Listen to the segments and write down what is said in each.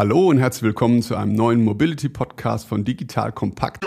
Hallo und herzlich willkommen zu einem neuen Mobility Podcast von Digital Kompakt.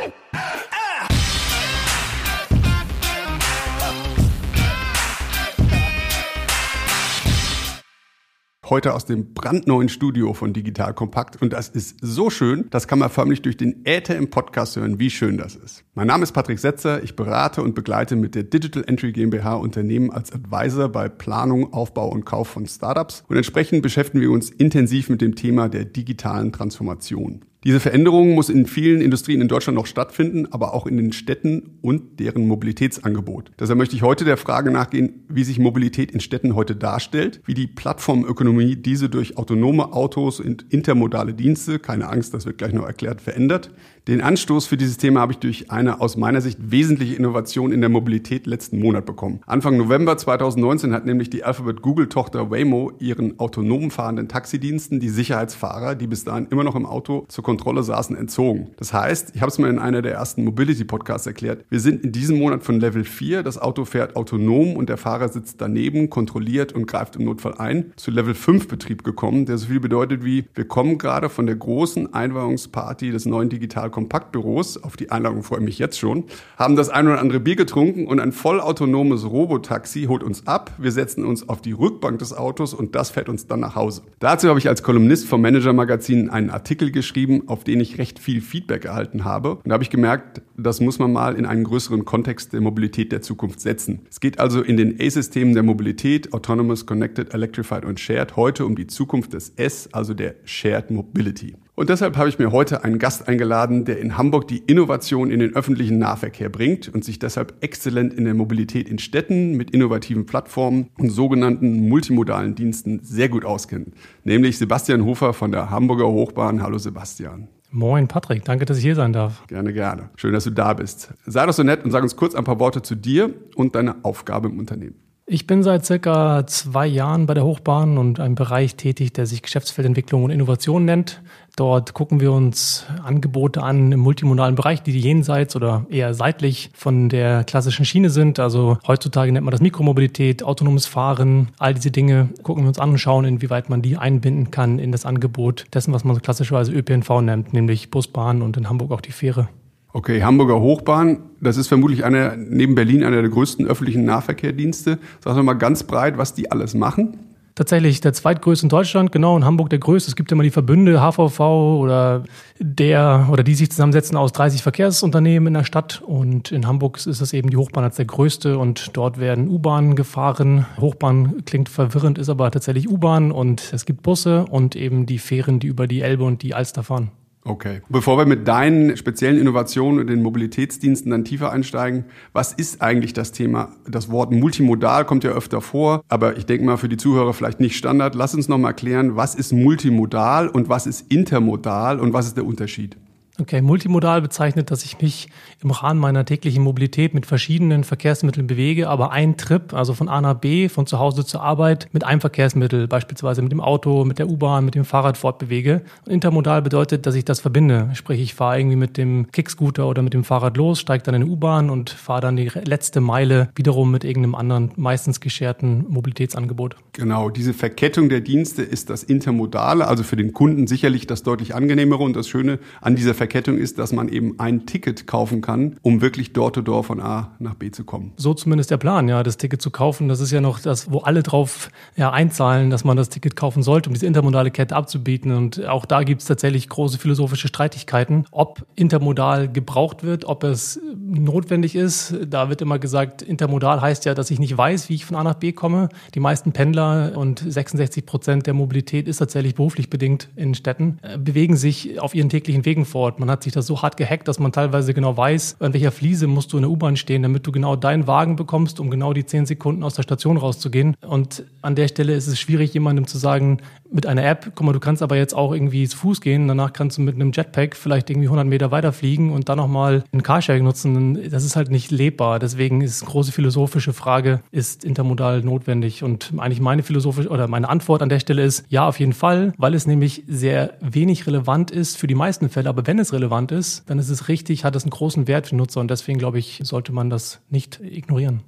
Heute aus dem brandneuen Studio von Digital Kompakt und das ist so schön, das kann man förmlich durch den Äther im Podcast hören, wie schön das ist. Mein Name ist Patrick Setzer, ich berate und begleite mit der Digital Entry GmbH Unternehmen als Advisor bei Planung, Aufbau und Kauf von Startups und entsprechend beschäftigen wir uns intensiv mit dem Thema der digitalen Transformation. Diese Veränderung muss in vielen Industrien in Deutschland noch stattfinden, aber auch in den Städten und deren Mobilitätsangebot. Deshalb möchte ich heute der Frage nachgehen, wie sich Mobilität in Städten heute darstellt, wie die Plattformökonomie diese durch autonome Autos und intermodale Dienste, keine Angst, das wird gleich noch erklärt, verändert den Anstoß für dieses Thema habe ich durch eine aus meiner Sicht wesentliche Innovation in der Mobilität letzten Monat bekommen. Anfang November 2019 hat nämlich die Alphabet Google Tochter Waymo ihren autonom fahrenden Taxidiensten die Sicherheitsfahrer, die bis dahin immer noch im Auto zur Kontrolle saßen, entzogen. Das heißt, ich habe es mal in einer der ersten Mobility Podcasts erklärt, wir sind in diesem Monat von Level 4, das Auto fährt autonom und der Fahrer sitzt daneben, kontrolliert und greift im Notfall ein, zu Level 5 Betrieb gekommen, der so viel bedeutet wie, wir kommen gerade von der großen Einweihungsparty des neuen Digital Kompaktbüros, auf die Einladung freue ich mich jetzt schon, haben das ein oder andere Bier getrunken und ein vollautonomes Robotaxi holt uns ab. Wir setzen uns auf die Rückbank des Autos und das fährt uns dann nach Hause. Dazu habe ich als Kolumnist vom Manager Magazin einen Artikel geschrieben, auf den ich recht viel Feedback erhalten habe. Und da habe ich gemerkt, das muss man mal in einen größeren Kontext der Mobilität der Zukunft setzen. Es geht also in den A-Systemen der Mobilität, Autonomous, Connected, Electrified und Shared, heute um die Zukunft des S, also der Shared Mobility. Und deshalb habe ich mir heute einen Gast eingeladen, der in Hamburg die Innovation in den öffentlichen Nahverkehr bringt und sich deshalb exzellent in der Mobilität in Städten mit innovativen Plattformen und sogenannten multimodalen Diensten sehr gut auskennt. Nämlich Sebastian Hofer von der Hamburger Hochbahn. Hallo Sebastian. Moin Patrick, danke, dass ich hier sein darf. Gerne, gerne. Schön, dass du da bist. Sei doch so nett und sag uns kurz ein paar Worte zu dir und deiner Aufgabe im Unternehmen. Ich bin seit circa zwei Jahren bei der Hochbahn und einem Bereich tätig, der sich Geschäftsfeldentwicklung und Innovation nennt. Dort gucken wir uns Angebote an im multimodalen Bereich, die jenseits oder eher seitlich von der klassischen Schiene sind. Also heutzutage nennt man das Mikromobilität, autonomes Fahren, all diese Dinge gucken wir uns an und schauen, inwieweit man die einbinden kann in das Angebot dessen, was man so klassischerweise ÖPNV nennt, nämlich Busbahn und in Hamburg auch die Fähre. Okay, Hamburger Hochbahn, das ist vermutlich eine, neben Berlin einer der größten öffentlichen Nahverkehrsdienste. Sag doch mal ganz breit, was die alles machen. Tatsächlich der zweitgrößte in Deutschland, genau, in Hamburg der größte. Es gibt immer die Verbünde HVV oder der oder die sich zusammensetzen aus 30 Verkehrsunternehmen in der Stadt. Und in Hamburg ist es eben die Hochbahn als der größte und dort werden U-Bahnen gefahren. Hochbahn klingt verwirrend, ist aber tatsächlich U-Bahn und es gibt Busse und eben die Fähren, die über die Elbe und die Alster fahren. Okay. Bevor wir mit deinen speziellen Innovationen und den Mobilitätsdiensten dann tiefer einsteigen, was ist eigentlich das Thema? Das Wort multimodal kommt ja öfter vor, aber ich denke mal für die Zuhörer vielleicht nicht Standard. Lass uns noch mal klären, was ist multimodal und was ist intermodal und was ist der Unterschied? Okay, multimodal bezeichnet, dass ich mich im Rahmen meiner täglichen Mobilität mit verschiedenen Verkehrsmitteln bewege, aber ein Trip, also von A nach B, von zu Hause zur Arbeit, mit einem Verkehrsmittel, beispielsweise mit dem Auto, mit der U-Bahn, mit dem Fahrrad fortbewege. intermodal bedeutet, dass ich das verbinde. Sprich, ich fahre irgendwie mit dem Kickscooter oder mit dem Fahrrad los, steige dann in eine U-Bahn und fahre dann die letzte Meile wiederum mit irgendeinem anderen, meistens gescherten Mobilitätsangebot. Genau, diese Verkettung der Dienste ist das Intermodale, also für den Kunden sicherlich das deutlich angenehmere und das Schöne an dieser Verkettung ist, dass man eben ein Ticket kaufen kann, um wirklich door to door von A nach B zu kommen. So zumindest der Plan, ja, das Ticket zu kaufen. Das ist ja noch das, wo alle drauf ja, einzahlen, dass man das Ticket kaufen sollte, um diese intermodale Kette abzubieten. Und auch da gibt es tatsächlich große philosophische Streitigkeiten, ob intermodal gebraucht wird, ob es notwendig ist. Da wird immer gesagt, intermodal heißt ja, dass ich nicht weiß, wie ich von A nach B komme. Die meisten Pendler und 66 Prozent der Mobilität ist tatsächlich beruflich bedingt in Städten, äh, bewegen sich auf ihren täglichen Wegen fort. Man hat sich das so hart gehackt, dass man teilweise genau weiß, an welcher Fliese musst du in der U-Bahn stehen, damit du genau deinen Wagen bekommst, um genau die zehn Sekunden aus der Station rauszugehen. Und an der Stelle ist es schwierig, jemandem zu sagen, mit einer App, guck mal, du kannst aber jetzt auch irgendwie zu Fuß gehen, danach kannst du mit einem Jetpack vielleicht irgendwie 100 Meter weiterfliegen und dann nochmal ein Carsharing nutzen. Das ist halt nicht lebbar. Deswegen ist große philosophische Frage, ist intermodal notwendig? Und eigentlich meine philosophische oder meine Antwort an der Stelle ist ja, auf jeden Fall, weil es nämlich sehr wenig relevant ist für die meisten Fälle. Aber wenn es relevant ist, dann ist es richtig, hat es einen großen Wert für Nutzer und deswegen glaube ich, sollte man das nicht ignorieren.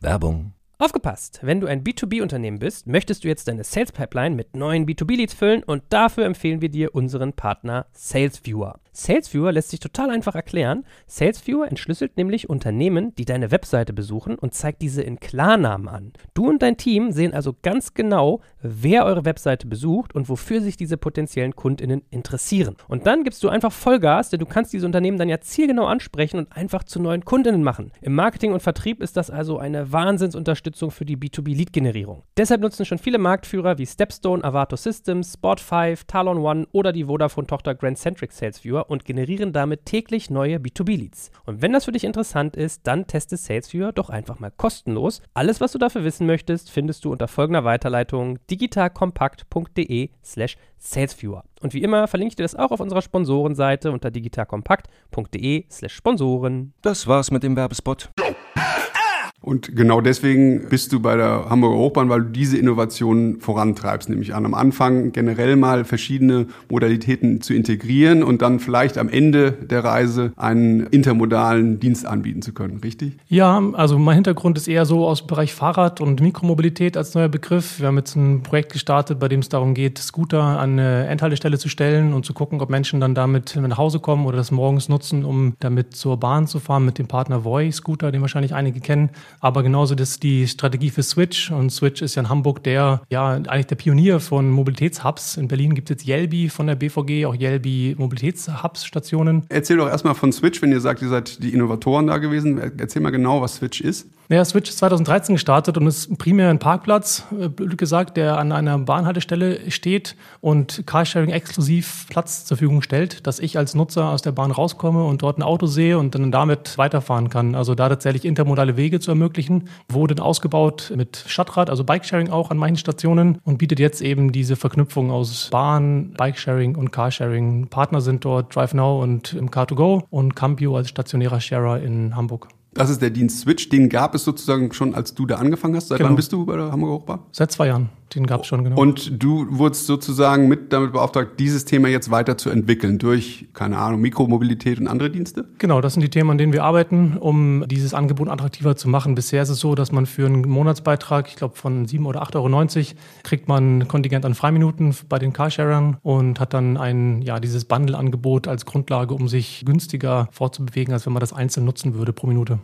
Werbung Aufgepasst! Wenn du ein B2B-Unternehmen bist, möchtest du jetzt deine Sales Pipeline mit neuen B2B-Leads füllen und dafür empfehlen wir dir unseren Partner SalesViewer. SalesViewer lässt sich total einfach erklären. SalesViewer entschlüsselt nämlich Unternehmen, die deine Webseite besuchen und zeigt diese in Klarnamen an. Du und dein Team sehen also ganz genau, wer eure Webseite besucht und wofür sich diese potenziellen KundInnen interessieren. Und dann gibst du einfach Vollgas, denn du kannst diese Unternehmen dann ja zielgenau ansprechen und einfach zu neuen KundInnen machen. Im Marketing und Vertrieb ist das also eine Wahnsinnsunterstützung für die B2B-Lead-Generierung. Deshalb nutzen schon viele Marktführer wie Stepstone, Avato Systems, Spot5, Talon One oder die Vodafone-Tochter Grand Centric SalesViewer und generieren damit täglich neue B2B-Leads. Und wenn das für dich interessant ist, dann teste SalesViewer doch einfach mal kostenlos. Alles, was du dafür wissen möchtest, findest du unter folgender Weiterleitung digitalkompakt.de slash salesviewer. Und wie immer verlinke ich dir das auch auf unserer Sponsorenseite unter digitalkompakt.de slash Sponsoren. Das war's mit dem Werbespot. Und genau deswegen bist du bei der Hamburger Hochbahn, weil du diese Innovationen vorantreibst, nämlich an am Anfang generell mal verschiedene Modalitäten zu integrieren und dann vielleicht am Ende der Reise einen intermodalen Dienst anbieten zu können, richtig? Ja, also mein Hintergrund ist eher so aus dem Bereich Fahrrad und Mikromobilität als neuer Begriff. Wir haben jetzt ein Projekt gestartet, bei dem es darum geht, Scooter an eine Endhaltestelle zu stellen und zu gucken, ob Menschen dann damit nach Hause kommen oder das morgens nutzen, um damit zur Bahn zu fahren mit dem Partner Voy Scooter, den wahrscheinlich einige kennen. Aber genauso das die Strategie für Switch. Und Switch ist ja in Hamburg der, ja, eigentlich der Pionier von Mobilitätshubs. In Berlin gibt es jetzt Yelby von der BVG, auch Yelby Mobilitätshubs-Stationen. Erzähl doch erstmal von Switch, wenn ihr sagt, ihr seid die Innovatoren da gewesen. Erzähl mal genau, was Switch ist. Ja, Switch ist 2013 gestartet und ist primär ein Parkplatz, äh, blöd gesagt, der an einer Bahnhaltestelle steht und Carsharing exklusiv Platz zur Verfügung stellt, dass ich als Nutzer aus der Bahn rauskomme und dort ein Auto sehe und dann damit weiterfahren kann. Also da tatsächlich intermodale Wege zu ermöglichen. Wurde ausgebaut mit Stadtrad, also Bikesharing auch an manchen Stationen und bietet jetzt eben diese Verknüpfung aus Bahn, Bikesharing und Carsharing. Partner sind dort DriveNow und Car2Go und Campio als stationärer Sharer in Hamburg. Das ist der Dienst Switch. Den gab es sozusagen schon, als du da angefangen hast. Seit Genau. wann bist du bei der Hamburger Hochbahn? Seit zwei Jahren. Den gab es schon, genau. Und du wurdest sozusagen mit damit beauftragt, dieses Thema jetzt weiterzuentwickeln durch, keine Ahnung, Mikromobilität und andere Dienste? Genau, das sind die Themen, an denen wir arbeiten, um dieses Angebot attraktiver zu machen. Bisher ist es so, dass man für einen Monatsbeitrag, ich glaube von 7 oder 8,90 Euro, kriegt man ein Kontingent an Freiminuten bei den Carsharern und hat dann ein, ja, dieses Bundle-Angebot als Grundlage, um sich günstiger fortzubewegen, als wenn man das einzeln nutzen würde pro Minute.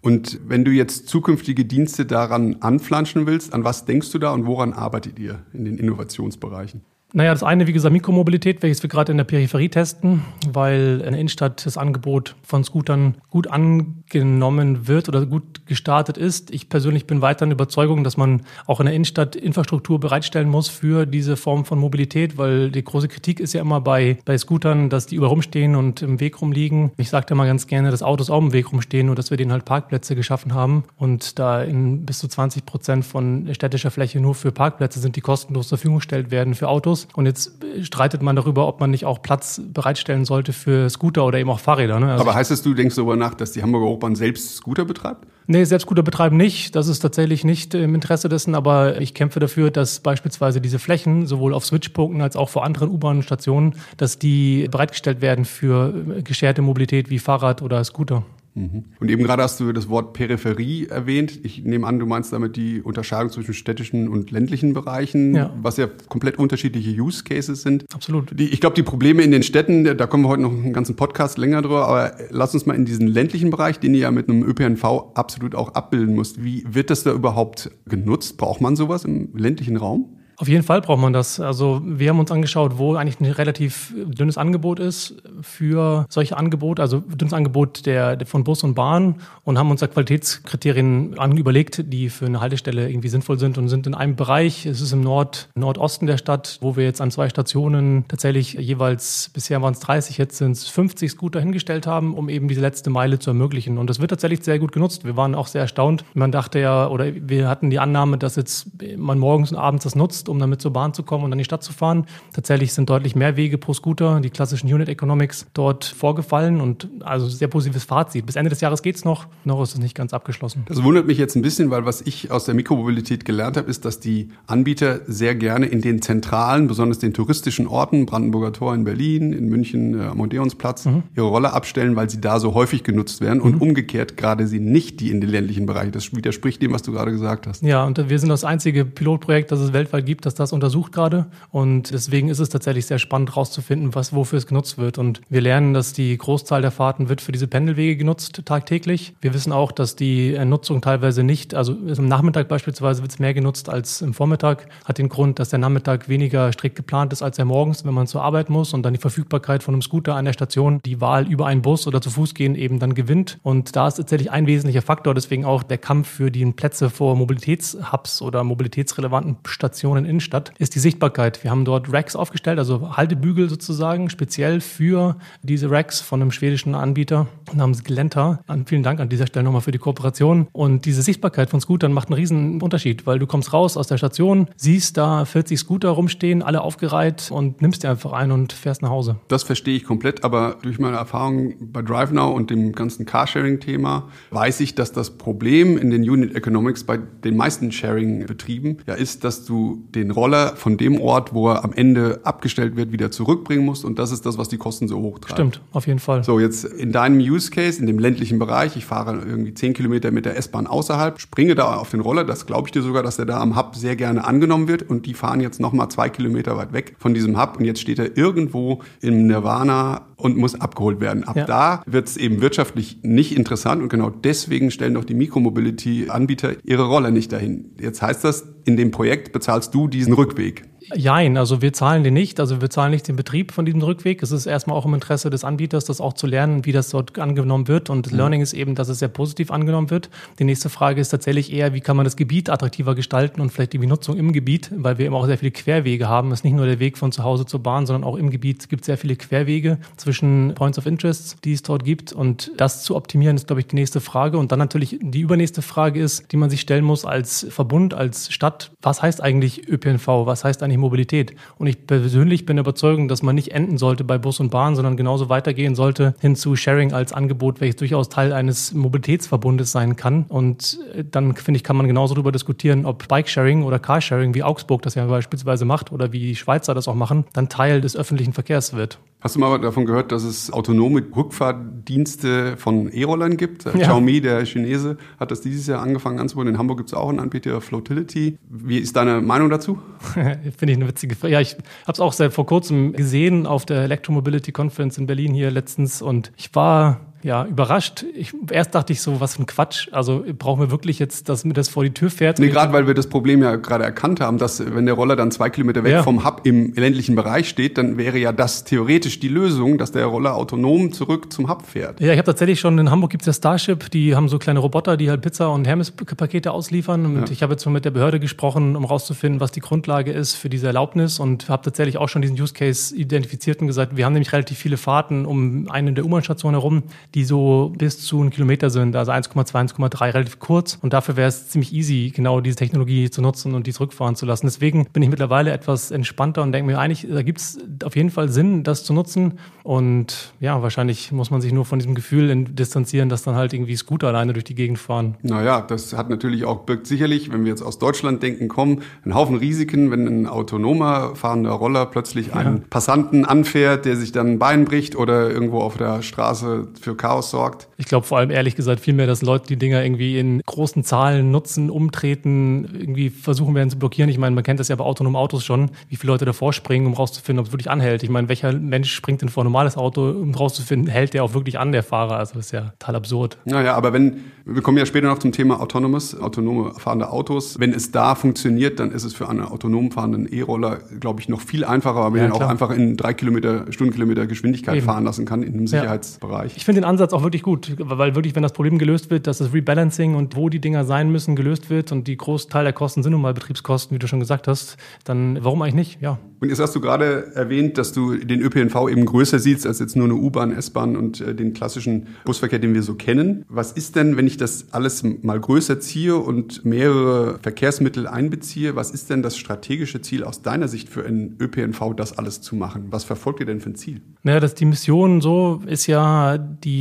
Und wenn du jetzt zukünftige Dienste daran anflanschen willst, an was denkst du da und woran arbeitet ihr in den Innovationsbereichen? Naja, das eine, wie gesagt, Mikromobilität, welches wir gerade in der Peripherie testen, weil in der Innenstadt das Angebot von Scootern gut angenommen wird oder gut gestartet ist. Ich persönlich bin weiter in Überzeugung, dass man auch in der Innenstadt Infrastruktur bereitstellen muss für diese Form von Mobilität, weil die große Kritik ist ja immer bei, bei Scootern, dass die überall rumstehen und im Weg rumliegen. Ich sage immer ganz gerne, dass Autos auch im Weg rumstehen und dass wir denen halt Parkplätze geschaffen haben und da in bis zu 20 Prozent von städtischer Fläche nur für Parkplätze sind, die kostenlos zur Verfügung gestellt werden für Autos. Und jetzt streitet man darüber, ob man nicht auch Platz bereitstellen sollte für Scooter oder eben auch Fahrräder. Ne? Also Aber heißt es, du denkst darüber nach, dass die Hamburger Hochbahn selbst Scooter betreibt? Nee, selbst Scooter betreiben nicht. Das ist tatsächlich nicht im Interesse dessen, aber ich kämpfe dafür, dass beispielsweise diese Flächen sowohl auf Switchpunkten als auch vor anderen U-Bahn-Stationen, dass die bereitgestellt werden für gescherte Mobilität wie Fahrrad oder Scooter. Und eben gerade hast du das Wort Peripherie erwähnt. Ich nehme an, du meinst damit die Unterscheidung zwischen städtischen und ländlichen Bereichen, Ja. was ja komplett unterschiedliche Use Cases sind. Absolut. Die, ich glaube, die Probleme in den Städten, da kommen wir heute noch einen ganzen Podcast länger drüber, aber lass uns mal in diesen ländlichen Bereich, den ihr ja mit einem ÖPNV absolut auch abbilden müsst. Wie wird das da überhaupt genutzt? Braucht man sowas im ländlichen Raum? Auf jeden Fall braucht man das. Also wir haben uns angeschaut, wo eigentlich ein relativ dünnes Angebot ist für solche Angebote, also dünnes Angebot der, der von Bus und Bahn und haben uns da Qualitätskriterien an, überlegt, die für eine Haltestelle irgendwie sinnvoll sind und sind in einem Bereich, es ist im Nord, Nordosten der Stadt, wo wir jetzt an zwei Stationen tatsächlich jeweils, bisher waren es 30, jetzt sind es 50 Scooter hingestellt haben, um eben diese letzte Meile zu ermöglichen. Und das wird tatsächlich sehr gut genutzt. Wir waren auch sehr erstaunt. Man dachte ja, oder wir hatten die Annahme, dass jetzt man morgens und abends das nutzt genutzt, um damit zur Bahn zu kommen und an die Stadt zu fahren. Tatsächlich sind deutlich mehr Wege pro Scooter, die klassischen Unit Economics, dort vorgefallen und also sehr positives Fazit. Bis Ende des Jahres geht's noch, noch ist es nicht ganz abgeschlossen. Das wundert mich jetzt ein bisschen, weil was ich aus der Mikromobilität gelernt habe, ist, dass die Anbieter sehr gerne in den zentralen, besonders den touristischen Orten, Brandenburger Tor in Berlin, in München äh, am Odeonsplatz, mhm. ihre Rolle abstellen, weil sie da so häufig genutzt werden und mhm. umgekehrt gerade sie nicht die in den ländlichen Bereichen. Das widerspricht dem, was du gerade gesagt hast. Ja, und wir sind das einzige Pilotprojekt, das es weltweit gibt, das das untersucht gerade und deswegen ist es tatsächlich sehr spannend herauszufinden, was wofür es genutzt wird und wir lernen, dass die Großzahl der Fahrten wird für diese Pendelwege genutzt tagtäglich. Wir wissen auch, dass die Nutzung teilweise nicht, also am Nachmittag beispielsweise wird es mehr genutzt als im Vormittag. Hat den Grund, dass der Nachmittag weniger strikt geplant ist als der morgens, wenn man zur Arbeit muss und dann die Verfügbarkeit von einem Scooter an der Station die Wahl über einen Bus oder zu Fuß gehen eben dann gewinnt. Und da ist tatsächlich ein wesentlicher Faktor, deswegen auch der Kampf für die Plätze vor Mobilitätshubs oder mobilitätsrelevanten Stationen in Innenstadt, ist die Sichtbarkeit. Wir haben dort Racks aufgestellt, also Haltebügel sozusagen, speziell für diese Racks von einem schwedischen Anbieter namens Glenta. Vielen Dank an dieser Stelle nochmal für die Kooperation. Und diese Sichtbarkeit von Scootern macht einen riesen Unterschied, weil du kommst raus aus der Station, siehst da 40 Scooter rumstehen, alle aufgereiht und nimmst dir einfach ein und fährst nach Hause. Das verstehe ich komplett, aber durch meine Erfahrung bei DriveNow und dem ganzen Carsharing-Thema weiß ich, dass das Problem in den Unit Economics bei den meisten Sharing-Betrieben ja ist, dass du den Roller von dem Ort, wo er am Ende abgestellt wird, wieder zurückbringen musst und das ist das, was die Kosten so hoch treibt. Stimmt, auf jeden Fall. So, jetzt in deinem Use Case, in dem ländlichen Bereich, ich fahre irgendwie zehn Kilometer mit der S-Bahn außerhalb, springe da auf den Roller, das glaube ich dir sogar, dass der da am Hub sehr gerne angenommen wird und die fahren jetzt nochmal zwei Kilometer weit weg von diesem Hub und jetzt steht er irgendwo im Nirvana und muss abgeholt werden. Ab ja. da wird es eben wirtschaftlich nicht interessant und genau deswegen stellen doch die Mikromobility-Anbieter ihre Rolle nicht dahin. Jetzt heißt das, in dem Projekt bezahlst du diesen Rückweg. Jein, also wir zahlen den nicht, also wir zahlen nicht den Betrieb von diesem Rückweg. Es ist erstmal auch im Interesse des Anbieters, das auch zu lernen, wie das dort angenommen wird. Und mhm. Learning ist eben, dass es sehr positiv angenommen wird. Die nächste Frage ist tatsächlich eher, wie kann man das Gebiet attraktiver gestalten und vielleicht die Nutzung im Gebiet, weil wir eben auch sehr viele Querwege haben. Es ist nicht nur der Weg von zu Hause zur Bahn, sondern auch im Gebiet gibt es sehr viele Querwege zwischen Points of Interest, die es dort gibt. Und das zu optimieren ist, glaube ich, die nächste Frage. Und dann natürlich die übernächste Frage ist, die man sich stellen muss als Verbund, als Stadt. Was heißt eigentlich ÖPNV? Was heißt eigentlich Mobilität? Und ich persönlich bin überzeugt, dass man nicht enden sollte bei Bus und Bahn, sondern genauso weitergehen sollte hin zu Sharing als Angebot, welches durchaus Teil eines Mobilitätsverbundes sein kann. Und äh, dann finde ich, kann man genauso darüber diskutieren, ob Bike-Sharing oder Carsharing, wie Augsburg das ja beispielsweise macht oder wie die Schweizer das auch machen, dann Teil des öffentlichen Verkehrs wird. Hast du mal davon gehört, dass es autonome Rückfahrtdienste von E-Rollern gibt? Ja. Xiaomi, der Chinese, hat das dieses Jahr angefangen anzubauen. In Hamburg gibt es auch einen Anbieter, Flotility. Wie ist deine Meinung dazu? Finde ich eine witzige Frage. Ja, ich habe es auch seit vor kurzem gesehen auf der Electromobility Conference in Berlin hier letztens und ich war ja, überrascht. Ich, erst dachte ich so, was für ein Quatsch. Also brauchen wir wirklich jetzt, dass mir das vor die Tür fährt? Nee, gerade weil wir das Problem ja gerade erkannt haben, dass wenn der Roller dann zwei Kilometer weg ja. vom Hub im ländlichen Bereich steht, dann wäre ja das theoretisch die Lösung, dass der Roller autonom zurück zum Hub fährt. Ja, ich habe tatsächlich schon, in Hamburg gibt's ja Starship, die haben so kleine Roboter, die halt Pizza und Hermes-Pakete ausliefern. Und ja. ich habe jetzt mal mit der Behörde gesprochen, um rauszufinden, was die Grundlage ist für diese Erlaubnis und habe tatsächlich auch schon diesen Use Case identifiziert und gesagt, wir haben nämlich relativ viele Fahrten um eine der U-Bahn-Station herum, die so bis zu einem Kilometer sind, also 1,2, 1,3, relativ kurz. Und dafür wäre es ziemlich easy, genau diese Technologie zu nutzen und die zurückfahren zu lassen. Deswegen bin ich mittlerweile etwas entspannter und denke mir eigentlich, da gibt es auf jeden Fall Sinn, das zu nutzen. Und ja, wahrscheinlich muss man sich nur von diesem Gefühl distanzieren, dass dann halt irgendwie Scooter alleine durch die Gegend fahren. Naja, das hat natürlich auch, birgt sicherlich, wenn wir jetzt aus Deutschland denken, kommen, einen Haufen Risiken, wenn ein autonomer fahrender Roller plötzlich einen ja. Passanten anfährt, der sich dann ein Bein bricht oder irgendwo auf der Straße für Chaos sorgt. Ich glaube vor allem ehrlich gesagt vielmehr, dass Leute die Dinger irgendwie in großen Zahlen nutzen, umtreten, irgendwie versuchen werden zu blockieren. Ich meine, man kennt das ja bei autonomen Autos schon, wie viele Leute davor springen, um rauszufinden, ob es wirklich anhält. Ich meine, welcher Mensch springt denn vor ein normales Auto, um rauszufinden, hält der auch wirklich an, der Fahrer? Also das ist ja total absurd. Naja, aber wenn, wir kommen ja später noch zum Thema Autonomous, autonome fahrende Autos. Wenn es da funktioniert, dann ist es für einen autonom fahrenden E-Roller, glaube ich, noch viel einfacher, weil man ja, den auch einfach in drei Kilometer, Stundenkilometer Geschwindigkeit Eben. fahren lassen kann in einem Sicherheitsbereich. Ja. Ich finde den Ansatz auch wirklich gut, weil wirklich, wenn das Problem gelöst wird, dass das Rebalancing und wo die Dinger sein müssen, gelöst wird und die Großteil der Kosten sind nun mal Betriebskosten, wie du schon gesagt hast, dann warum eigentlich nicht? Ja. Und jetzt hast du gerade erwähnt, dass du den ÖPNV eben größer siehst als jetzt nur eine U-Bahn, S-Bahn und äh, den klassischen Busverkehr, den wir so kennen. Was ist denn, wenn ich das alles mal größer ziehe und mehrere Verkehrsmittel einbeziehe, was ist denn das strategische Ziel aus deiner Sicht für einen ÖPNV, das alles zu machen? Was verfolgt ihr denn für ein Ziel? Naja, dass die Mission so ist ja, die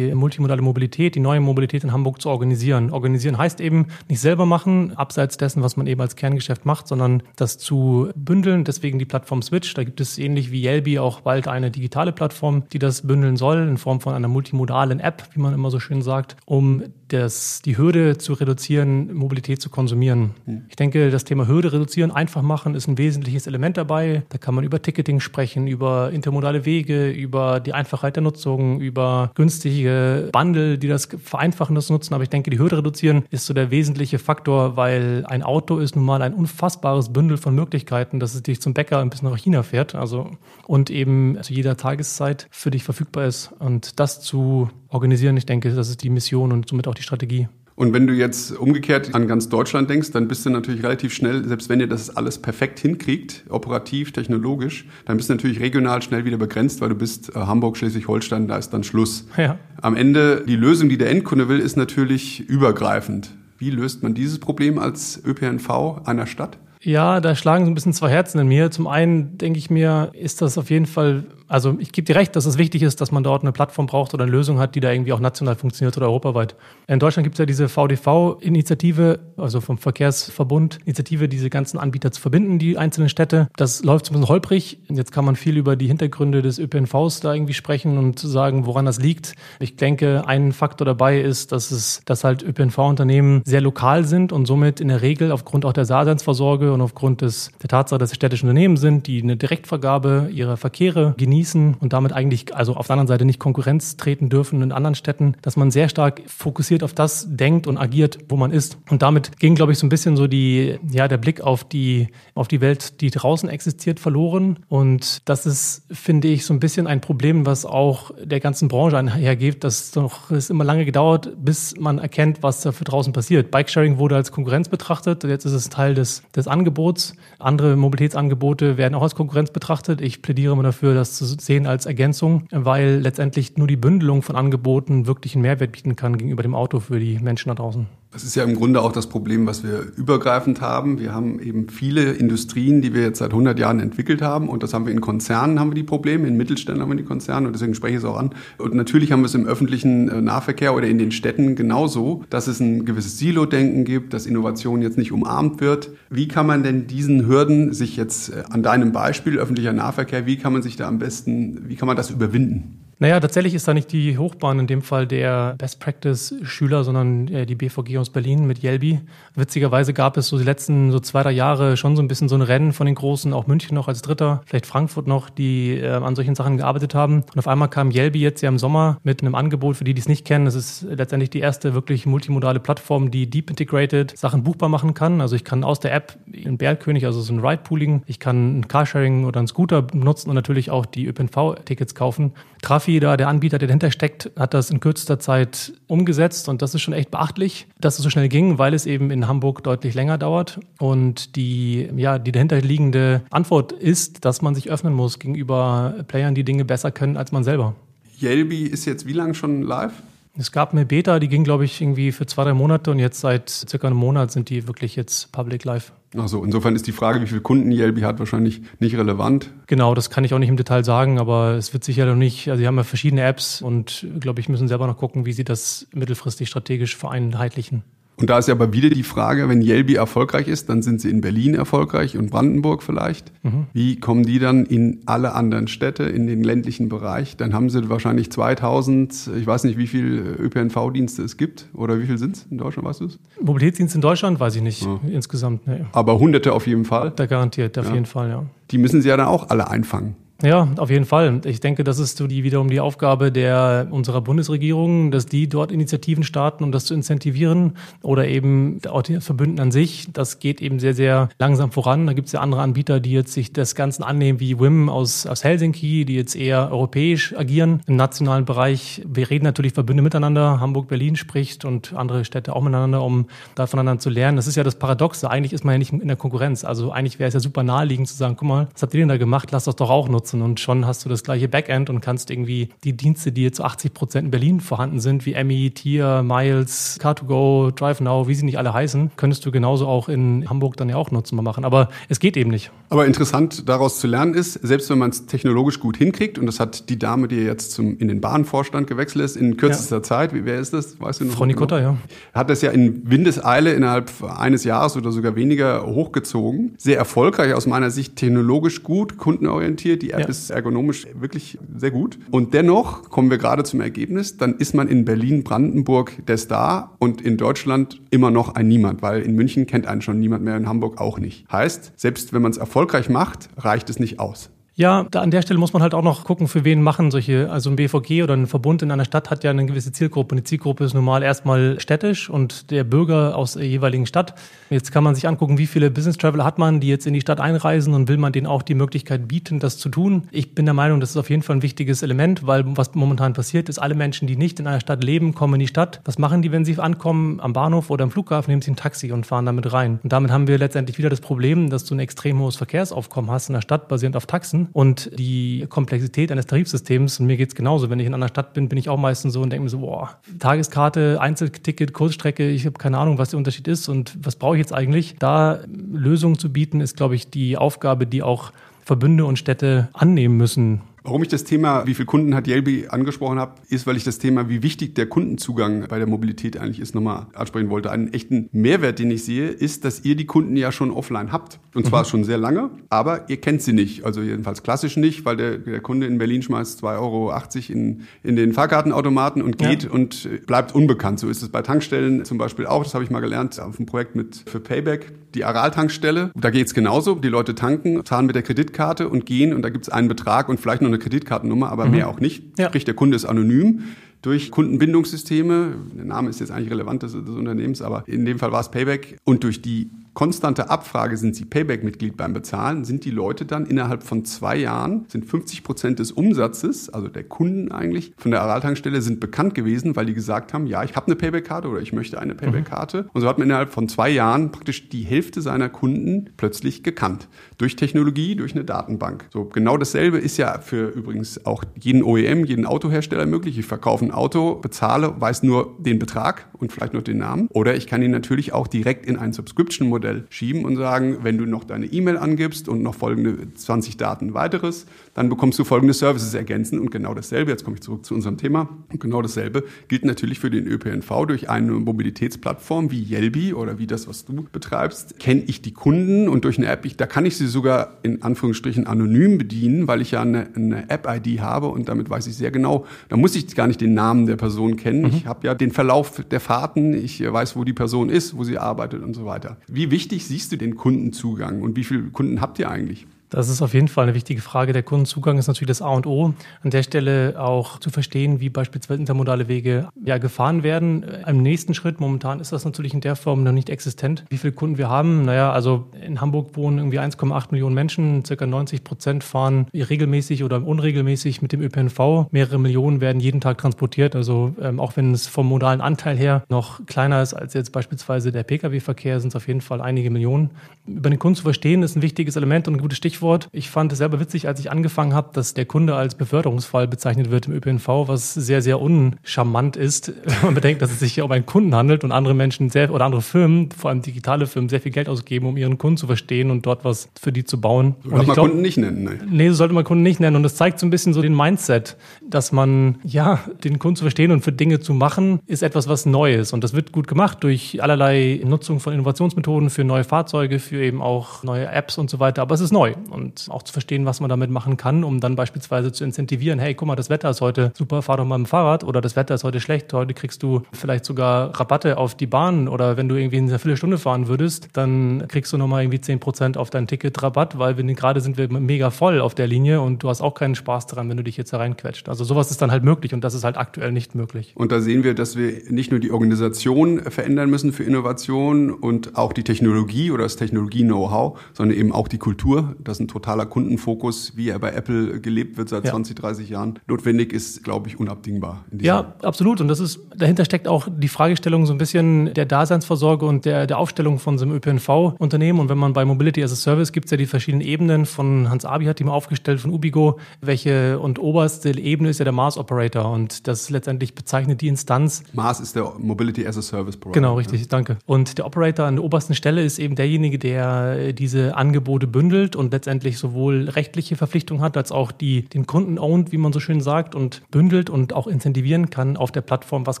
multimodale Mobilität, die neue Mobilität in Hamburg zu organisieren. Organisieren heißt eben nicht selber machen, abseits dessen, was man eben als Kerngeschäft macht, sondern das zu bündeln. Deswegen die Plattform Switch. Da gibt es ähnlich wie Yelby auch bald eine digitale Plattform, die das bündeln soll in Form von einer multimodalen App, wie man immer so schön sagt, um das, die Hürde zu reduzieren, Mobilität zu konsumieren. Mhm. Ich denke, das Thema Hürde reduzieren, einfach machen, ist ein wesentliches Element dabei. Da kann man über Ticketing sprechen, über intermodale Wege, über die Einfachheit der Nutzung, über günstige Bundle, die das vereinfachen, das Nutzen. Aber ich denke, die Hürde reduzieren ist so der wesentliche Faktor, weil ein Auto ist nun mal ein unfassbares Bündel von Möglichkeiten, dass es dich zum Bäcker ein bisschen nach China fährt, also und eben zu jeder Tageszeit für dich verfügbar ist. Und das zu organisieren. Ich denke, das ist die Mission und somit auch die Strategie. Und wenn du jetzt umgekehrt an ganz Deutschland denkst, dann bist du natürlich relativ schnell, selbst wenn ihr das alles perfekt hinkriegt, operativ, technologisch, dann bist du natürlich regional schnell wieder begrenzt, weil du bist äh, Hamburg, Schleswig-Holstein, da ist dann Schluss. Ja. Am Ende, die Lösung, die der Endkunde will, ist natürlich übergreifend. Wie löst man dieses Problem als ÖPNV einer Stadt? Ja, da schlagen so ein bisschen zwei Herzen in mir. Zum einen denke ich mir, ist das auf jeden Fall also ich gebe dir recht, dass es wichtig ist, dass man dort eine Plattform braucht oder eine Lösung hat, die da irgendwie auch national funktioniert oder europaweit. In Deutschland gibt es ja diese VDV-Initiative, also vom Verkehrsverbund, Initiative, diese ganzen Anbieter zu verbinden, die einzelnen Städte. Das läuft ein bisschen holprig. Jetzt kann man viel über die Hintergründe des ÖPNVs da irgendwie sprechen und sagen, woran das liegt. Ich denke, ein Faktor dabei ist, dass es, dass halt ÖPNV-Unternehmen sehr lokal sind und somit in der Regel aufgrund auch der Daseinsvorsorge und aufgrund des, der Tatsache, dass es städtische Unternehmen sind, die eine Direktvergabe ihrer Verkehre genießen, genießen und damit eigentlich, also auf der anderen Seite nicht Konkurrenz treten dürfen in anderen Städten, dass man sehr stark fokussiert auf das denkt und agiert, wo man ist. Und damit ging, glaube ich, so ein bisschen so die, ja, der Blick auf die, auf die Welt, die draußen existiert, verloren. Und das ist, finde ich, so ein bisschen ein Problem, was auch der ganzen Branche einhergeht, dass doch es immer lange gedauert, bis man erkennt, was da für draußen passiert. Bikesharing wurde als Konkurrenz betrachtet, jetzt ist es Teil des, des Angebots. Andere Mobilitätsangebote werden auch als Konkurrenz betrachtet. Ich plädiere immer dafür, das zu sehen als Ergänzung, weil letztendlich nur die Bündelung von Angeboten wirklich einen Mehrwert bieten kann gegenüber dem Auto für die Menschen da draußen. Das ist ja im Grunde auch das Problem, was wir übergreifend haben. Wir haben eben viele Industrien, die wir jetzt seit 100 Jahren entwickelt haben. Und das haben wir in Konzernen, haben wir die Probleme, in Mittelständen haben wir die Konzerne. Und deswegen spreche ich es auch an. Und natürlich haben wir es im öffentlichen äh, Nahverkehr oder in den Städten genauso, dass es ein gewisses Silo-Denken gibt, dass Innovation jetzt nicht umarmt wird. Wie kann man denn diesen Hürden sich jetzt äh, an deinem Beispiel öffentlicher Nahverkehr, wie kann man sich da am besten, wie kann man das überwinden? Naja, tatsächlich ist da nicht die Hochbahn in dem Fall der Best Practice Schüler, sondern äh, die BVG aus Berlin mit Yelby. Witzigerweise gab es so die letzten so zwei, drei Jahre schon so ein bisschen so ein Rennen von den Großen, auch München noch als Dritter, vielleicht Frankfurt noch, die äh, an solchen Sachen gearbeitet haben. Und auf einmal kam Yelby jetzt ja im Sommer mit einem Angebot, für die, die es nicht kennen. Das ist letztendlich die erste wirklich multimodale Plattform, die deep integrated Sachen buchbar machen kann. Also ich kann aus der App in Bergkönig, also so ein Ride-Pooling, ich kann ein Carsharing oder einen Scooter benutzen und natürlich auch die ÖPNV-Tickets kaufen. Trafi Profi da, der Anbieter, der dahinter steckt, hat das in kürzester Zeit umgesetzt und das ist schon echt beachtlich, dass es so schnell ging, weil es eben in Hamburg deutlich länger dauert und die, ja, die dahinterliegende Antwort ist, dass man sich öffnen muss gegenüber Playern, die Dinge besser können als man selber. Yelby ist jetzt wie lange schon live? Es gab eine Beta, die ging, glaube ich, irgendwie für zwei, drei Monate und jetzt seit circa einem Monat sind die wirklich jetzt public live. Also insofern ist die Frage, wie viele Kunden Yelby hat, wahrscheinlich nicht relevant. Genau, das kann ich auch nicht im Detail sagen, aber es wird sicher noch nicht, also sie haben ja verschiedene Apps und glaube ich müssen selber noch gucken, wie sie das mittelfristig strategisch vereinheitlichen. Und da ist ja aber wieder die Frage, wenn Yelby erfolgreich ist, dann sind sie in Berlin erfolgreich und Brandenburg vielleicht. Mhm. Wie kommen die dann in alle anderen Städte, in den ländlichen Bereich? Dann haben sie wahrscheinlich 2000, ich weiß nicht, wie viele ÖPNV-Dienste es gibt oder wie viel sind es in Deutschland, weißt du es? Mobilitätsdienste in Deutschland, weiß ich nicht, ja. insgesamt. Nee. Aber hunderte auf jeden Fall? Da garantiert, auf ja. jeden Fall, ja. Die müssen sie ja dann auch alle einfangen. Ja, auf jeden Fall. Ich denke, das ist so die wiederum die Aufgabe der unserer Bundesregierung, dass die dort Initiativen starten, um das zu incentivieren oder eben auch die Verbünden an sich. Das geht eben sehr, sehr langsam voran. Da gibt es ja andere Anbieter, die jetzt sich das Ganze annehmen, wie WIM aus, aus Helsinki, die jetzt eher europäisch agieren im nationalen Bereich. Wir reden natürlich Verbünde miteinander. Hamburg, Berlin spricht und andere Städte auch miteinander, um da voneinander zu lernen. Das ist ja das Paradoxe. Eigentlich ist man ja nicht in der Konkurrenz. Also eigentlich wäre es ja super naheliegend zu sagen, guck mal, was habt ihr denn da gemacht? Lass das doch auch nutzen nutzen und schon hast du das gleiche Backend und kannst irgendwie die Dienste, die zu 80 Prozent in Berlin vorhanden sind, wie Emmy, Tier, Miles, Car2Go, DriveNow, wie sie nicht alle heißen, könntest du genauso auch in Hamburg dann ja auch nutzbar machen. Aber es geht eben nicht. Aber interessant daraus zu lernen ist, selbst wenn man es technologisch gut hinkriegt, und das hat die Dame, die jetzt zum, in den Bahnvorstand gewechselt ist, in kürzester ja. Zeit, wie, wer ist das? Weißt du noch? Frau Nikutta, ja. Hat das ja in Windeseile innerhalb eines Jahres oder sogar weniger hochgezogen. Sehr erfolgreich aus meiner Sicht, technologisch gut, kundenorientiert. Die App ja. ist ergonomisch wirklich sehr gut. Und dennoch kommen wir gerade zum Ergebnis, dann ist man in Berlin-Brandenburg der Star und in Deutschland immer noch ein Niemand, weil in München kennt einen schon niemand mehr, in Hamburg auch nicht. Heißt, selbst wenn man es erfolgreich macht, reicht es nicht aus. Ja, da an der Stelle muss man halt auch noch gucken, für wen machen solche, also ein BVG oder ein Verbund in einer Stadt hat ja eine gewisse Zielgruppe. Die Zielgruppe ist normal erstmal städtisch und der Bürger aus der jeweiligen Stadt. Jetzt kann man sich angucken, wie viele Business Traveler hat man, die jetzt in die Stadt einreisen und will man denen auch die Möglichkeit bieten, das zu tun. Ich bin der Meinung, das ist auf jeden Fall ein wichtiges Element, weil was momentan passiert ist, alle Menschen, die nicht in einer Stadt leben, kommen in die Stadt. Was machen die, wenn sie ankommen am Bahnhof oder am Flughafen, nehmen sie ein Taxi und fahren damit rein. Und damit haben wir letztendlich wieder das Problem, dass du ein extrem hohes Verkehrsaufkommen hast in der Stadt basierend auf Taxen und die Komplexität eines Tarifsystems. Und mir geht es genauso. Wenn ich in einer Stadt bin, bin ich auch meistens so und denke mir so, boah, Tageskarte, Einzelticket, Kurzstrecke, ich habe keine Ahnung, was der Unterschied ist und was brauche ich jetzt eigentlich. Da Lösungen zu bieten, ist, glaube ich, die Aufgabe, die auch Verbünde und Städte annehmen müssen. Warum ich das Thema, wie viele Kunden hat Yelby angesprochen habe, ist, weil ich das Thema, wie wichtig der Kundenzugang bei der Mobilität eigentlich ist, nochmal ansprechen wollte. Einen echten Mehrwert, den ich sehe, ist, dass ihr die Kunden ja schon offline habt. Und zwar mhm. schon sehr lange, aber ihr kennt sie nicht. Also jedenfalls klassisch nicht, weil der, der Kunde in Berlin schmeißt 2,80 Euro in, in den Fahrkartenautomaten und geht ja. und bleibt unbekannt. So ist es bei Tankstellen zum Beispiel auch. Das habe ich mal gelernt auf einem Projekt mit für Payback. Die Aral-Tankstelle, da geht es genauso. Die Leute tanken, zahlen mit der Kreditkarte und gehen und da gibt es einen Betrag und vielleicht noch eine Kreditkartennummer, aber mhm. mehr auch nicht. Ja. Sprich, der Kunde ist anonym durch Kundenbindungssysteme. Der Name ist jetzt eigentlich relevant des, des Unternehmens, aber in dem Fall war es Payback und durch die konstante Abfrage, sind Sie Payback-Mitglied beim Bezahlen, sind die Leute dann innerhalb von zwei Jahren, sind 50 Prozent des Umsatzes, also der Kunden eigentlich, von der Araltankstelle sind bekannt gewesen, weil die gesagt haben, ja, ich habe eine Payback-Karte oder ich möchte eine Payback-Karte. Mhm. Und so hat man innerhalb von zwei Jahren praktisch die Hälfte seiner Kunden plötzlich gekannt. Durch Technologie, durch eine Datenbank. So genau dasselbe ist ja für übrigens auch jeden OEM, jeden Autohersteller möglich. Ich verkaufe ein Auto, bezahle, weiß nur den Betrag und vielleicht noch den Namen. Oder ich kann ihn natürlich auch direkt in ein Subscription-Modell Modell schieben und sagen, wenn du noch deine E-Mail angibst und noch folgende 20 Daten weiteres, dann bekommst du folgende Services ergänzen und genau dasselbe, jetzt komme ich zurück zu unserem Thema, und genau dasselbe gilt natürlich für den ÖPNV durch eine Mobilitätsplattform wie Yelby oder wie das, was du betreibst, kenne ich die Kunden und durch eine App, ich, da kann ich sie sogar in Anführungsstrichen anonym bedienen, weil ich ja eine, eine App-ID habe und damit weiß ich sehr genau, da muss ich gar nicht den Namen der Person kennen. Mhm. Ich habe ja den Verlauf der Fahrten, ich weiß, wo die Person ist, wo sie arbeitet und so weiter. Wie wichtig siehst du den Kundenzugang und wie viele Kunden habt ihr eigentlich? Das ist auf jeden Fall eine wichtige Frage. Der Kundenzugang ist natürlich das A und O. An der Stelle auch zu verstehen, wie beispielsweise intermodale Wege ja gefahren werden. Im nächsten Schritt, momentan ist das natürlich in der Form noch nicht existent. Wie viele Kunden wir haben? Naja, also in Hamburg wohnen irgendwie 1,8 Millionen Menschen. Circa 90 Prozent fahren regelmäßig oder unregelmäßig mit dem ÖPNV. Mehrere Millionen werden jeden Tag transportiert. Also ähm, auch wenn es vom modalen Anteil her noch kleiner ist als jetzt beispielsweise der Pkw-Verkehr, sind es auf jeden Fall einige Millionen. Über den Kunden zu verstehen, ist ein wichtiges Element und ein gutes Stichwort Stichwort. Ich fand es selber witzig, als ich angefangen habe, dass der Kunde als Beförderungsfall bezeichnet wird im ÖPNV, was sehr, sehr uncharmant ist, wenn man bedenkt, dass es sich hier um einen Kunden handelt und andere Menschen sehr, oder andere Firmen, vor allem digitale Firmen, sehr viel Geld ausgeben, um ihren Kunden zu verstehen und dort was für die zu bauen. So sollte man glaub, Kunden nicht nennen. Ne? Nee, so sollte man Kunden nicht nennen. Und das zeigt so ein bisschen so den Mindset, dass man, ja, den Kunden zu verstehen und für Dinge zu machen, ist etwas, was neu ist. Und das wird gut gemacht durch allerlei Nutzung von Innovationsmethoden für neue Fahrzeuge, für eben auch neue Apps und so weiter. Aber es ist neu. Und auch zu verstehen, was man damit machen kann, um dann beispielsweise zu incentivieren, hey, guck mal, das Wetter ist heute super, fahr doch mal mit dem Fahrrad oder das Wetter ist heute schlecht, heute kriegst du vielleicht sogar Rabatte auf die Bahn oder wenn du irgendwie in einer Viertelstunde fahren würdest, dann kriegst du nochmal irgendwie 10% auf dein Ticket Rabatt, weil wir gerade sind wir mega voll auf der Linie und du hast auch keinen Spaß daran, wenn du dich jetzt da reinquetscht. Also sowas ist dann halt möglich und das ist halt aktuell nicht möglich. Und da sehen wir, dass wir nicht nur die Organisation verändern müssen für Innovation und auch die Technologie oder das Technologie-Know-how, sondern eben auch die Kultur. Das ein totaler Kundenfokus, wie er bei Apple gelebt wird seit ja. 20, 30 Jahren, notwendig ist, glaube ich, unabdingbar. Ja, absolut. Und das ist, dahinter steckt auch die Fragestellung so ein bisschen der Daseinsvorsorge und der, der Aufstellung von so einem ÖPNV-Unternehmen. Und wenn man bei Mobility as a Service gibt es ja die verschiedenen Ebenen von Hans Abi hat die mal aufgestellt von Ubigo, welche und oberste Ebene ist ja der Mars Operator und das letztendlich bezeichnet die Instanz. Mars ist der Mobility as a Service Provider. Genau, richtig, ja. danke. Und der Operator an der obersten Stelle ist eben derjenige, der diese Angebote bündelt und letztendlich sowohl rechtliche Verpflichtungen hat, als auch die den Kunden owned, wie man so schön sagt, und bündelt und auch incentivieren kann auf der Plattform, was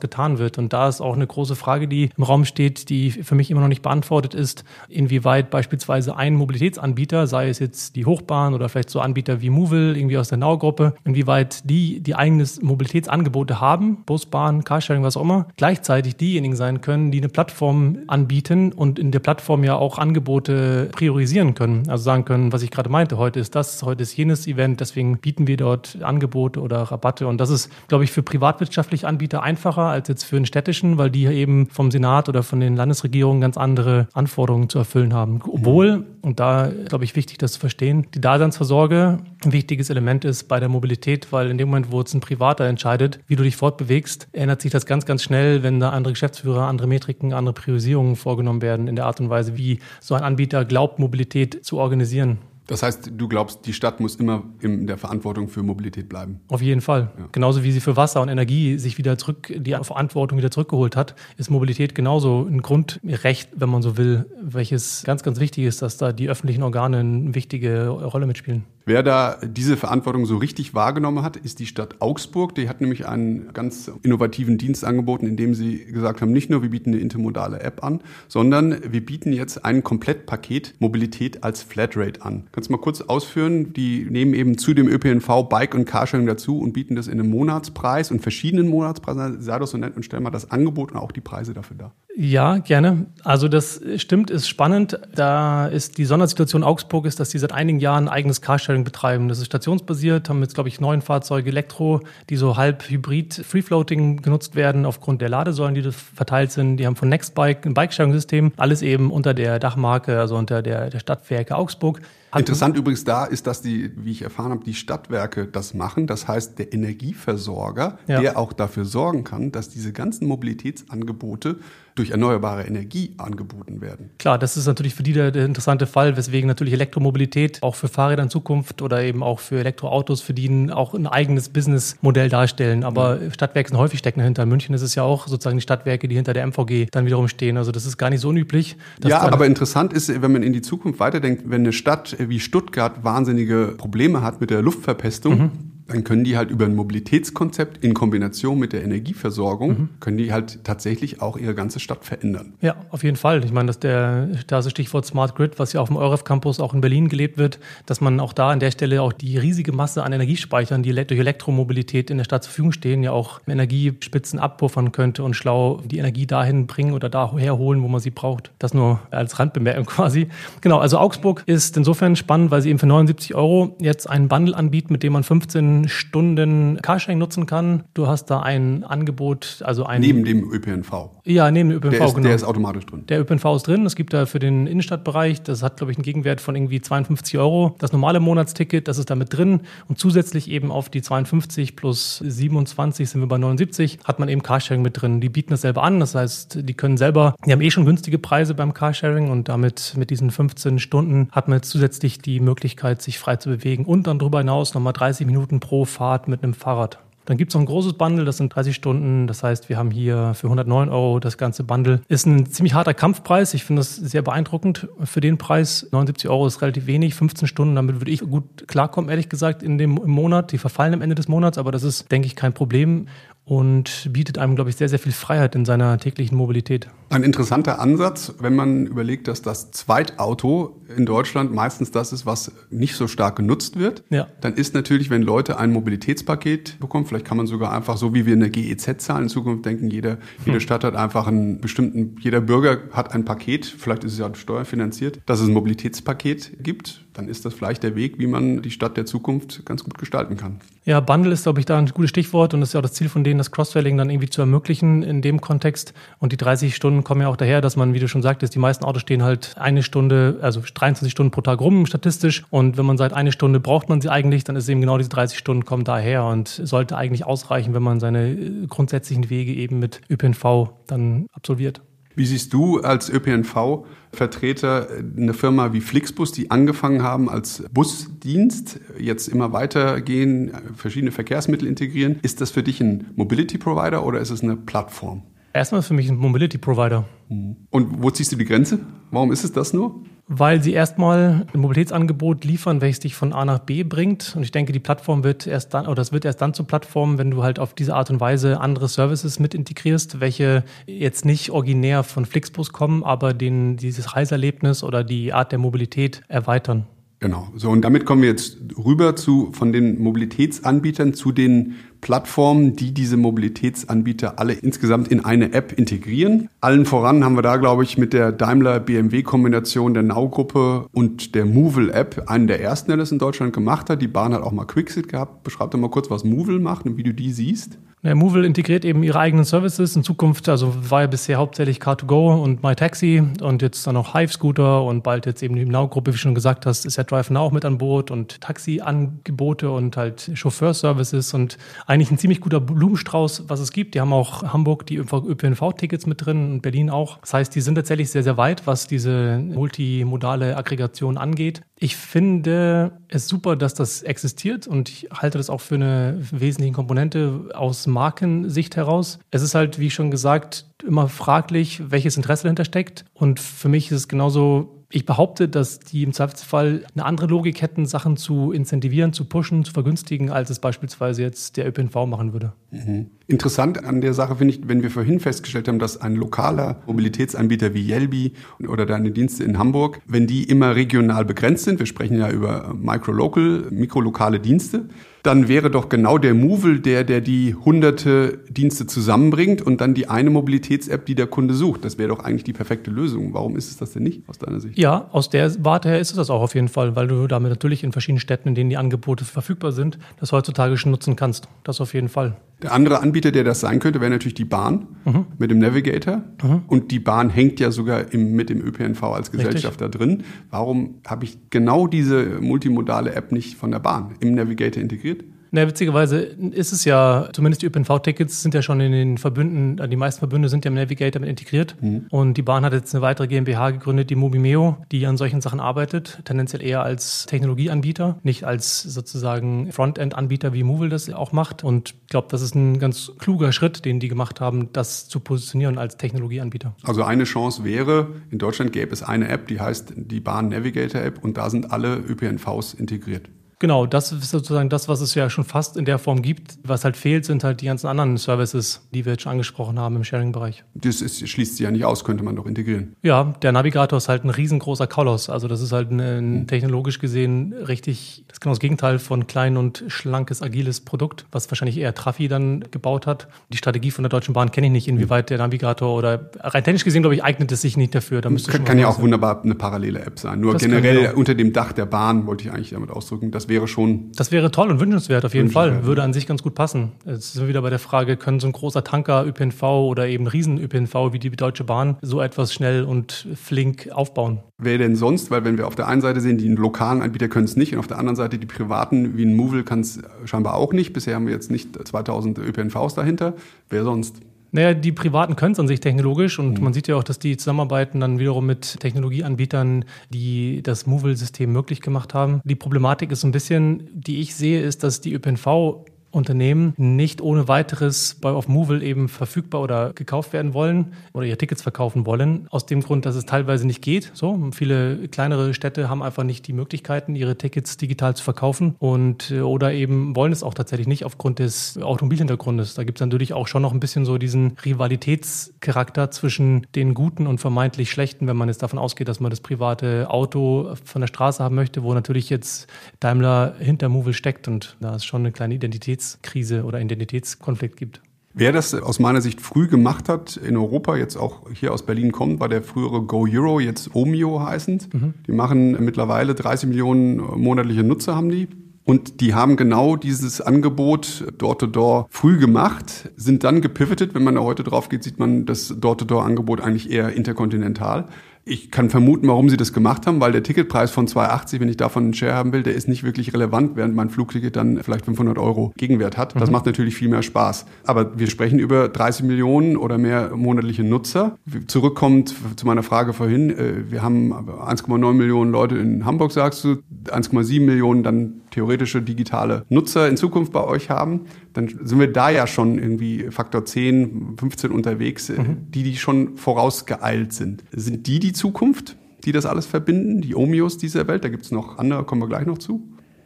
getan wird. Und da ist auch eine große Frage, die im Raum steht, die für mich immer noch nicht beantwortet ist, inwieweit beispielsweise ein Mobilitätsanbieter, sei es jetzt die Hochbahn oder vielleicht so Anbieter wie Movil, irgendwie aus der Nau-Gruppe, inwieweit die die eigenes Mobilitätsangebote haben, Bus, Bahn, Carsharing, was auch immer, gleichzeitig diejenigen sein können, die eine Plattform anbieten und in der Plattform ja auch Angebote priorisieren können. Also sagen können, was ich gerade meinte, heute ist das, heute ist jenes Event, deswegen bieten wir dort Angebote oder Rabatte. Und das ist, glaube ich, für privatwirtschaftliche Anbieter einfacher als jetzt für einen städtischen, weil die eben vom Senat oder von den Landesregierungen ganz andere Anforderungen zu erfüllen haben. Obwohl, und da glaube ich wichtig, das zu verstehen, die Daseinsvorsorge ein wichtiges Element ist bei der Mobilität, weil in dem Moment, wo jetzt ein Privater entscheidet, wie du dich fortbewegst, ändert sich das ganz, ganz schnell, wenn da andere Geschäftsführer, andere Metriken, andere Priorisierungen vorgenommen werden in der Art und Weise, wie so ein Anbieter glaubt, Mobilität zu organisieren. Das heißt, du glaubst, die Stadt muss immer in der Verantwortung für Mobilität bleiben? Auf jeden Fall. Ja. Genauso wie sie für Wasser und Energie sich wieder zurück, die Verantwortung wieder zurückgeholt hat, ist Mobilität genauso ein Grundrecht, wenn man so will, welches ganz, ganz wichtig ist, dass da die öffentlichen Organe eine wichtige Rolle mitspielen. Wer da diese Verantwortung so richtig wahrgenommen hat, ist die Stadt Augsburg. Die hat nämlich einen ganz innovativen Dienst angeboten, in dem sie gesagt haben, nicht nur wir bieten eine intermodale App an, sondern wir bieten jetzt ein Komplettpaket Mobilität als Flatrate an. Kannst du mal kurz ausführen? Die nehmen eben zu dem ÖPNV Bike und Carsharing dazu und bieten das in einem Monatspreis und verschiedenen Monatspreisen. Sei doch so nett und stell mal das Angebot und auch die Preise dafür dar. Ja, gerne. Also das stimmt, ist spannend. Da ist die Sondersituation Augsburg ist, dass die seit einigen Jahren ein eigenes Carsharing betreiben. Das ist stationsbasiert, haben jetzt, glaube ich, neun Fahrzeuge Elektro, die so halb hybrid Free-Floating genutzt werden aufgrund der Ladesäulen, die verteilt sind. Die haben von Nextbike ein Bike-Sharing-System. Alles eben unter der Dachmarke, also unter der, der Stadtwerke Augsburg. Interessant übrigens da ist, dass die, wie ich erfahren habe, die Stadtwerke das machen. Das heißt, der Energieversorger, ja. der auch dafür sorgen kann, dass diese ganzen Mobilitätsangebote durch erneuerbare Energie angeboten werden. Klar, das ist natürlich für die der, der, interessante Fall, weswegen natürlich Elektromobilität auch für Fahrräder in Zukunft oder eben auch für Elektroautos für die auch ein eigenes Businessmodell darstellen. Aber ja. Stadtwerke sind häufig stecken dahinter. In München ist es ja auch sozusagen die Stadtwerke, die hinter der MVG dann wiederum stehen. Also das ist gar nicht so unüblich. Ja, aber interessant ist, wenn man in die Zukunft weiterdenkt, wenn eine Stadt wie Stuttgart wahnsinnige Probleme hat mit der Luftverpestung, mhm dann können die halt über ein Mobilitätskonzept in Kombination mit der Energieversorgung, mhm. können die halt tatsächlich auch ihre ganze Stadt verändern. Ja, auf jeden Fall. Ich meine, dass der, da ist das Stichwort Smart Grid, was ja auf dem EUREF Campus auch in Berlin gelebt wird, dass man auch da an der Stelle auch die riesige Masse an Energiespeichern, die durch Elektromobilität in der Stadt zur Verfügung stehen, ja auch Energiespitzen abpuffern könnte und schlau die Energie dahin bringen oder daher holen, wo man sie braucht. Das nur als Randbemerkung quasi. Genau, also Augsburg ist insofern spannend, weil sie eben für 79 Euro jetzt einen Bundle anbieten, mit dem man 15 Stunden Carsharing nutzen kann. Du hast da ein Angebot, also ein. Neben dem ÖPNV. Ja, neben dem ÖPNV, der ist, genau. Der ist automatisch drin. Der ÖPNV ist drin. Es gibt da für den Innenstadtbereich, das hat, glaube ich, einen Gegenwert von irgendwie 52 Euro. Das normale Monatsticket, das ist da mit drin. Und zusätzlich eben auf die 52 plus 27 sind wir bei 79, hat man eben Carsharing mit drin. Die bieten das selber an. Das heißt, die können selber, die haben eh schon günstige Preise beim Carsharing und damit mit diesen 15 Stunden hat man jetzt zusätzlich die Möglichkeit, sich frei zu bewegen und dann darüber hinaus nochmal 30 Minuten pro Fahrt mit einem Fahrrad. Dann gibt es noch ein großes Bundle, das sind 30 Stunden. Das heißt, wir haben hier für 109 Euro das ganze Bundle. Ist ein ziemlich harter Kampfpreis. Ich finde das sehr beeindruckend für den Preis. 79 Euro ist relativ wenig, 15 Stunden. Damit würde ich gut klarkommen, ehrlich gesagt, in dem, Monat. Die verfallen am Ende des Monats, aber das ist, denke ich, kein Problem. Und bietet einem, glaube ich, sehr, sehr viel Freiheit in seiner täglichen Mobilität. Ein interessanter Ansatz, wenn man überlegt, dass das Zweitauto in Deutschland meistens das ist, was nicht so stark genutzt wird. Ja. Dann ist natürlich, wenn Leute ein Mobilitätspaket bekommen, vielleicht kann man sogar einfach so, wie wir in der GEZ zahlen in Zukunft denken, jede, jede hm. Stadt hat einfach einen bestimmten, jeder Bürger hat ein Paket, vielleicht ist es ja steuerfinanziert, dass es ein Mobilitätspaket gibt dann ist das vielleicht der Weg, wie man die Stadt der Zukunft ganz gut gestalten kann. Ja, Bundle ist, glaube ich, da ein gutes Stichwort und das ist ja auch das Ziel von denen, das Cross-Selling dann irgendwie zu ermöglichen in dem Kontext. Und die 30 Stunden kommen ja auch daher, dass man, wie du schon sagtest, die meisten Autos stehen halt eine Stunde, also 23 Stunden pro Tag rum statistisch. Und wenn man sagt, eine Stunde braucht man sie eigentlich, dann ist eben genau diese 30 Stunden kommen daher und sollte eigentlich ausreichen, wenn man seine grundsätzlichen Wege eben mit ÖPNV dann absolviert. Wie siehst du als ÖPNV-Vertreter eine Firma wie Flixbus, die angefangen haben als Busdienst, jetzt immer weitergehen, verschiedene Verkehrsmittel integrieren? Ist das für dich ein Mobility Provider oder ist es eine Plattform? Erstmal für mich ein Mobility Provider. Und wo ziehst du die Grenze? Warum ist es das nur? Weil sie erstmal ein Mobilitätsangebot liefern, welches dich von A nach B bringt. Und ich denke, die Plattform wird erst dann, oder es wird erst dann zur Plattform, wenn du halt auf diese Art und Weise andere Services mit integrierst, welche jetzt nicht originär von Flixbus kommen, aber den, dieses Reiserlebnis oder die Art der Mobilität erweitern. Genau. So, und damit kommen wir jetzt rüber zu, von den Mobilitätsanbietern zu den Plattformen, die diese Mobilitätsanbieter alle insgesamt in eine App integrieren. Allen voran haben wir da, glaube ich, mit der Daimler-BMW-Kombination der Now-Gruppe und der Movil-App einen der ersten, der das in Deutschland gemacht hat. Die Bahn hat auch mal Quixit gehabt. Beschreib doch mal kurz, was Movil macht und wie du die siehst. Ja, Movil integriert eben ihre eigenen Services. In Zukunft, also war ja bisher hauptsächlich Car2Go und MyTaxi und jetzt dann noch Hive Scooter und bald jetzt eben die Now-Gruppe, wie schon gesagt hast, ist ja Drive Now auch mit an Bord und Taxi-Angebote und halt Chauffeur-Services und eigentlich ein ziemlich guter Blumenstrauß, was es gibt. Die haben auch Hamburg die ÖPNV-Tickets mit drin und Berlin auch. Das heißt, die sind tatsächlich sehr, sehr weit, was diese multimodale Aggregation angeht. Ich finde es super, dass das existiert und ich halte das auch für eine wesentliche Komponente aus Markensicht heraus. Es ist halt, wie schon gesagt, immer fraglich, welches Interesse dahinter steckt. Und für mich ist es genauso ich behaupte, dass die im Zweifelsfall eine andere Logik hätten, Sachen zu incentivieren, zu pushen, zu vergünstigen, als es beispielsweise jetzt der ÖPNV machen würde. Mhm. Interessant an der Sache finde ich, wenn wir vorhin festgestellt haben, dass ein lokaler Mobilitätsanbieter wie Yelby oder deine Dienste in Hamburg, wenn die immer regional begrenzt sind, wir sprechen ja über Micro-Local, mikrolokale Dienste, dann wäre doch genau der Movil der, der die hunderte Dienste zusammenbringt und dann die eine Mobilitäts-App, die der Kunde sucht. Das wäre doch eigentlich die perfekte Lösung. Warum ist es das denn nicht aus deiner Sicht? Ja, aus der Warte her ist es das auch auf jeden Fall, weil du damit natürlich in verschiedenen Städten, in denen die Angebote verfügbar sind, das heutzutage schon nutzen kannst. Das auf jeden Fall. Der andere Anbieter, der das sein könnte, wäre natürlich die Bahn mhm. mit dem Navigator. Mhm. Und die Bahn hängt ja sogar im, mit dem ÖPNV als Gesellschafter Richtig. drin. Warum habe ich genau diese multimodale App nicht von der Bahn im Navigator integriert? Na, witzigerweise ist es ja, zumindest die ÖPNV-Tickets sind ja schon in den Verbünden, äh, die meisten Verbünde sind ja im Navigator mit integriert. Mhm. Und die Bahn hat jetzt eine weitere GmbH gegründet, die Mobimeo, die an solchen Sachen arbeitet, tendenziell eher als Technologieanbieter, nicht als sozusagen Frontend-Anbieter, wie Movil das auch macht. Und ich glaube, das ist ein ganz kluger Schritt, den die gemacht haben, das zu positionieren als Technologieanbieter. Also eine Chance wäre, in Deutschland gäbe es eine App, die heißt die Bahn Navigator App und da sind alle ÖPNVs integriert. Genau, das ist sozusagen das, was es ja schon fast in der Form gibt. Was halt fehlt, sind halt die ganzen anderen Services, die wir jetzt schon angesprochen haben im Sharing-Bereich. Das ist, schließt sich ja nicht aus, könnte man doch integrieren. Ja, der Navigator ist halt ein riesengroßer Koloss. Also das ist halt ein, ein technologisch gesehen richtig, das ist genau das Gegenteil von klein und schlankes, agiles Produkt, was wahrscheinlich eher Trafi dann gebaut hat. Die Strategie von der Deutschen Bahn kenne ich nicht, inwieweit der Navigator oder rein technisch gesehen, glaube ich, eignet es sich nicht dafür. Da müsste kann, kann ja auch sein. wunderbar eine parallele App sein. Nur das generell unter dem Dach der Bahn wollte ich eigentlich damit ausdrücken. Das wäre schon. Das wäre toll und wünschenswert auf jeden Fall. Würde an sich ganz gut passen. Jetzt sind wir wieder bei der Frage, können so ein großer Tanker ÖPNV oder eben Riesen-ÖPNV wie die Deutsche Bahn so etwas schnell und flink aufbauen? Wer denn sonst? Weil wenn wir auf der einen Seite sehen, die lokalen Anbieter können es nicht und auf der anderen Seite die privaten wie ein Movil kann es scheinbar auch nicht. Bisher haben wir jetzt nicht 2000 ÖPNVs dahinter. Wer sonst? Naja, die Privaten können es an sich technologisch und mhm. man sieht ja auch, dass die zusammenarbeiten dann wiederum mit Technologieanbietern, die das Movil-System möglich gemacht haben. Die Problematik ist so ein bisschen, die ich sehe, ist, dass die ÖPNV Unternehmen nicht ohne weiteres bei auf Movil eben verfügbar oder gekauft werden wollen oder ihre Tickets verkaufen wollen. Aus dem Grund, dass es teilweise nicht geht. So, viele kleinere Städte haben einfach nicht die Möglichkeiten, ihre Tickets digital zu verkaufen und äh, oder eben wollen es auch tatsächlich nicht aufgrund des Automobilhintergrundes. Da gibt es natürlich auch schon noch ein bisschen so diesen Rivalitätscharakter zwischen den guten und vermeintlich schlechten, wenn man jetzt davon ausgeht, dass man das private Auto von der Straße haben möchte, wo natürlich jetzt Daimler hinter Movil steckt und da es schon eine kleine Identitätskrise oder Identitätskonflikt gibt. Wer das aus meiner Sicht früh gemacht hat, in Europa, jetzt auch hier aus Berlin kommt, war der frühere Go Euro, jetzt Omio heißend. Mhm. Die machen mittlerweile 30 Millionen monatliche Nutzer haben die. Und die haben genau dieses Angebot Door-to-Door früh gemacht, sind dann gepivotet. Wenn man da heute drauf geht, sieht man das Door-to-Door-Angebot eigentlich eher interkontinental. Ich kann vermuten, warum sie das gemacht haben, weil der Ticketpreis von 2,80, wenn ich davon einen Share haben will, der ist nicht wirklich relevant, während mein Flugticket dann vielleicht 500 Euro Gegenwert hat. Das mhm. macht natürlich viel mehr Spaß. Aber wir sprechen über 30 Millionen oder mehr monatliche Nutzer. Zurückkommt zu meiner Frage vorhin, äh, wir haben 1,9 Millionen Leute in Hamburg, sagst du, 1,7 Millionen dann theoretische digitale Nutzer in Zukunft bei euch haben dann sind wir da ja schon irgendwie Faktor 10, 15 unterwegs, äh, mhm. die, die schon vorausgeeilt sind. Sind die die Zukunft, die das alles verbinden, die Omios dieser Welt? Da gibt es noch andere, kommen wir gleich noch zu.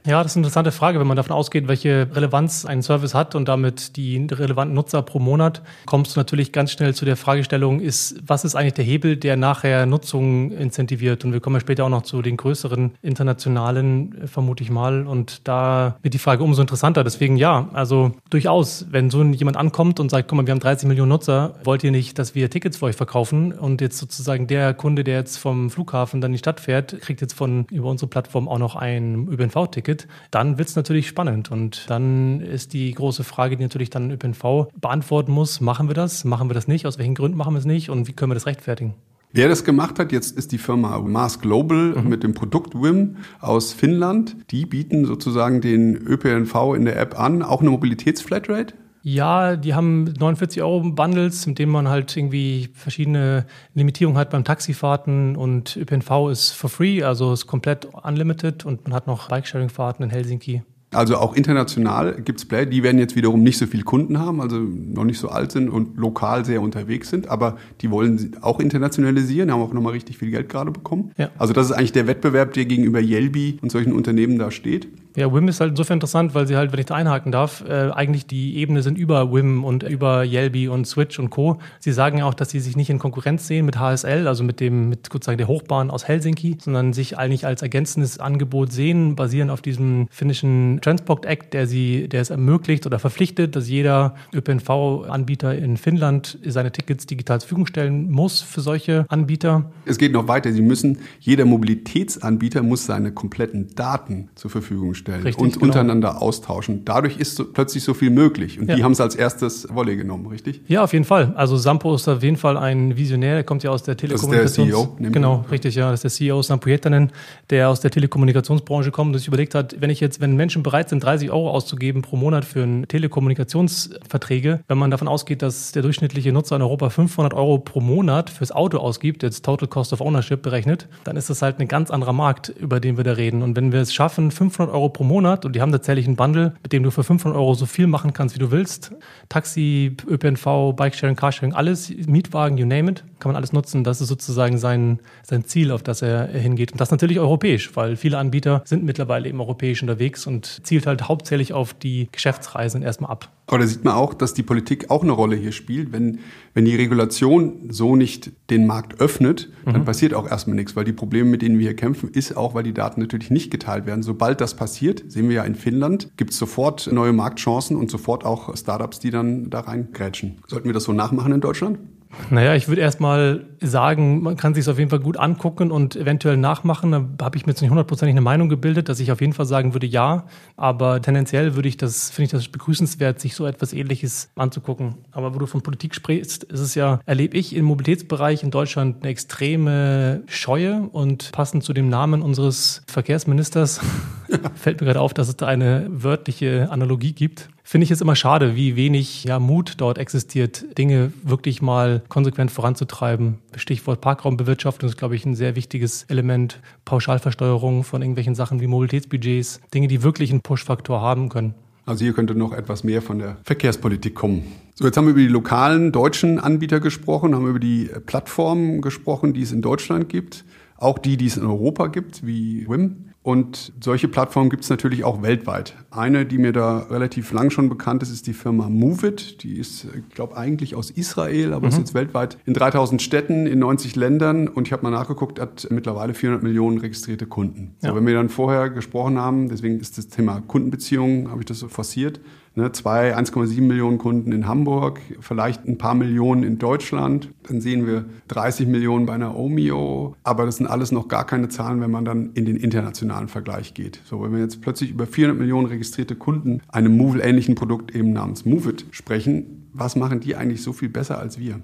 Ja, das ist eine interessante Frage. Wenn man davon ausgeht, welche Relevanz ein Service hat und damit die relevanten Nutzer pro Monat, kommst du natürlich ganz schnell zu der Fragestellung, ist, was ist eigentlich der Hebel, der nachher Nutzung incentiviert? Und wir kommen ja später auch noch zu den größeren internationalen, äh, vermute ich mal. Und da wird die Frage umso interessanter. Deswegen ja, also durchaus, wenn so jemand ankommt und sagt, guck mal, wir haben 30 Millionen Nutzer, wollt ihr nicht, dass wir Tickets für euch verkaufen? Und jetzt sozusagen der Kunde, der jetzt vom Flughafen dann in die Stadt fährt, kriegt jetzt von über unsere Plattform auch noch ein ÖPNV-Ticket entwickelt, dann wird es natürlich spannend. Und dann ist die große Frage, die natürlich dann ÖPNV beantworten muss, machen wir das, machen wir das nicht, aus welchen Gründen machen wir es nicht und wie können wir das rechtfertigen? Wer das gemacht hat, jetzt ist die Firma Mars Global mhm. mit dem Produkt WIM aus Finnland. Die bieten sozusagen den ÖPNV in der App an, auch eine Mobilitätsflatrate. Ja, die haben 49 Euro Bundles, mit denen man halt irgendwie verschiedene Limitierungen hat beim Taxifahrten und ÖPNV ist for free, also ist komplett unlimited und man hat noch Bike-Sharing-Fahrten in Helsinki. Also auch international gibt es Player, die werden jetzt wiederum nicht so viele Kunden haben, also noch nicht so alt sind und lokal sehr unterwegs sind, aber die wollen auch internationalisieren, haben auch nochmal richtig viel Geld gerade bekommen. Ja. Also das ist eigentlich der Wettbewerb, der gegenüber Yelby und solchen Unternehmen da steht. Ja, WIM ist halt insofern interessant, weil sie halt, wenn ich da einhaken darf, äh, eigentlich die Ebene sind über WIM und über Yelby und Switch und Co. Sie sagen ja auch, dass sie sich nicht in Konkurrenz sehen mit HSL, also mit dem, mit sozusagen der Hochbahn aus Helsinki, sondern sich eigentlich als ergänzendes Angebot sehen, basierend auf diesem finnischen Transport Act, der sie, der es ermöglicht oder verpflichtet, dass jeder ÖPNV-Anbieter in Finnland seine Tickets digital zur Verfügung stellen muss für solche Anbieter. Es geht noch weiter. Sie müssen, jeder Mobilitätsanbieter muss seine kompletten Daten zur Verfügung stellen stellen richtig, und genau. untereinander austauschen. Dadurch ist so, plötzlich so viel möglich. Und ja. die haben es als erstes Wolle genommen, richtig? Ja, auf jeden Fall. Also Sampo ist auf jeden Fall ein Visionär, der kommt ja aus der Telekommunikation. Das ist der CEO. Genau, richtig, ja. Das ist der CEO Sampo Jettanen, der aus der Telekommunikationsbranche kommt und sich überlegt hat, wenn ich jetzt, wenn Menschen bereit sind, 30 Euro auszugeben pro Monat für ein Telekommunikationsverträge, wenn man davon ausgeht, dass der durchschnittliche Nutzer in Europa 500 Euro pro Monat fürs Auto ausgibt, jetzt Total Cost of Ownership berechnet, dann ist das halt ein ganz anderer Markt, über den wir da reden. Und wenn wir es schaffen, 500 Euro pro Monat und die haben tatsächlich einen Bundle, mit dem du für 500 Euro so viel machen kannst, wie du willst. Taxi, ÖPNV, Bikesharing, Carsharing, alles, Mietwagen, you name it, kann man alles nutzen. Das ist sozusagen sein, sein Ziel, auf das er hingeht. Und das natürlich europäisch, weil viele Anbieter sind mittlerweile eben europäisch unterwegs und zielt halt hauptsächlich auf die Geschäftsreisen erstmal ab. Aber da sieht man auch, dass die Politik auch eine Rolle hier spielt. Wenn, wenn die Regulation so nicht den Markt öffnet, dann mhm. passiert auch erstmal nichts, weil die Probleme, mit denen wir hier kämpfen, ist auch, weil die Daten natürlich nicht geteilt werden. Sobald das passiert, sehen wir ja in Finnland, gibt es sofort neue Marktchancen und sofort auch Startups, die dann da reingrätschen. Sollten wir das so nachmachen in Deutschland? Naja, ich würde erstmal sagen, man kann sich es auf jeden Fall gut angucken und eventuell nachmachen. Da habe ich mir jetzt nicht hundertprozentig eine Meinung gebildet, dass ich auf jeden Fall sagen würde, ja. Aber tendenziell würde ich das, finde ich das begrüßenswert, sich so etwas ähnliches anzugucken. Aber wo du von Politik sprichst, ist es ja, erlebe ich im Mobilitätsbereich in Deutschland eine extreme Scheue und passend zu dem Namen unseres Verkehrsministers fällt mir gerade auf, dass es da eine wörtliche Analogie gibt finde ich es immer schade, wie wenig ja, Mut dort existiert, Dinge wirklich mal konsequent voranzutreiben. Stichwort Parkraumbewirtschaftung ist, glaube ich, ein sehr wichtiges Element. Pauschalversteuerung von irgendwelchen Sachen wie Mobilitätsbudgets, Dinge, die wirklich einen Push-Faktor haben können. Also hier könnte noch etwas mehr von der Verkehrspolitik kommen. So, jetzt haben wir über die lokalen deutschen Anbieter gesprochen, haben über die Plattformen gesprochen, die es in Deutschland gibt, auch die, die es in Europa gibt, wie WIM. Und solche Plattformen gibt es natürlich auch weltweit. Eine, die mir da relativ lang schon bekannt ist, ist die Firma Moveit. Die ist, ich glaube, eigentlich aus Israel, aber mhm. ist jetzt weltweit in 3000 Städten, in 90 Ländern. Und ich habe mal nachgeguckt, hat mittlerweile 400 Millionen registrierte Kunden. Ja. So, wenn wir dann vorher gesprochen haben, deswegen ist das Thema Kundenbeziehungen, habe ich das so forciert, Ne, zwei, 1,7 Millionen Kunden in Hamburg, vielleicht ein paar Millionen in Deutschland. Dann sehen wir 30 Millionen bei einer Omio. Aber das sind alles noch gar keine Zahlen, wenn man dann in den internationalen Vergleich geht. So, wenn wir jetzt plötzlich über 400 Millionen registrierte Kunden einem Move-ähnlichen Produkt eben namens Moveit sprechen, was machen die eigentlich so viel besser als wir?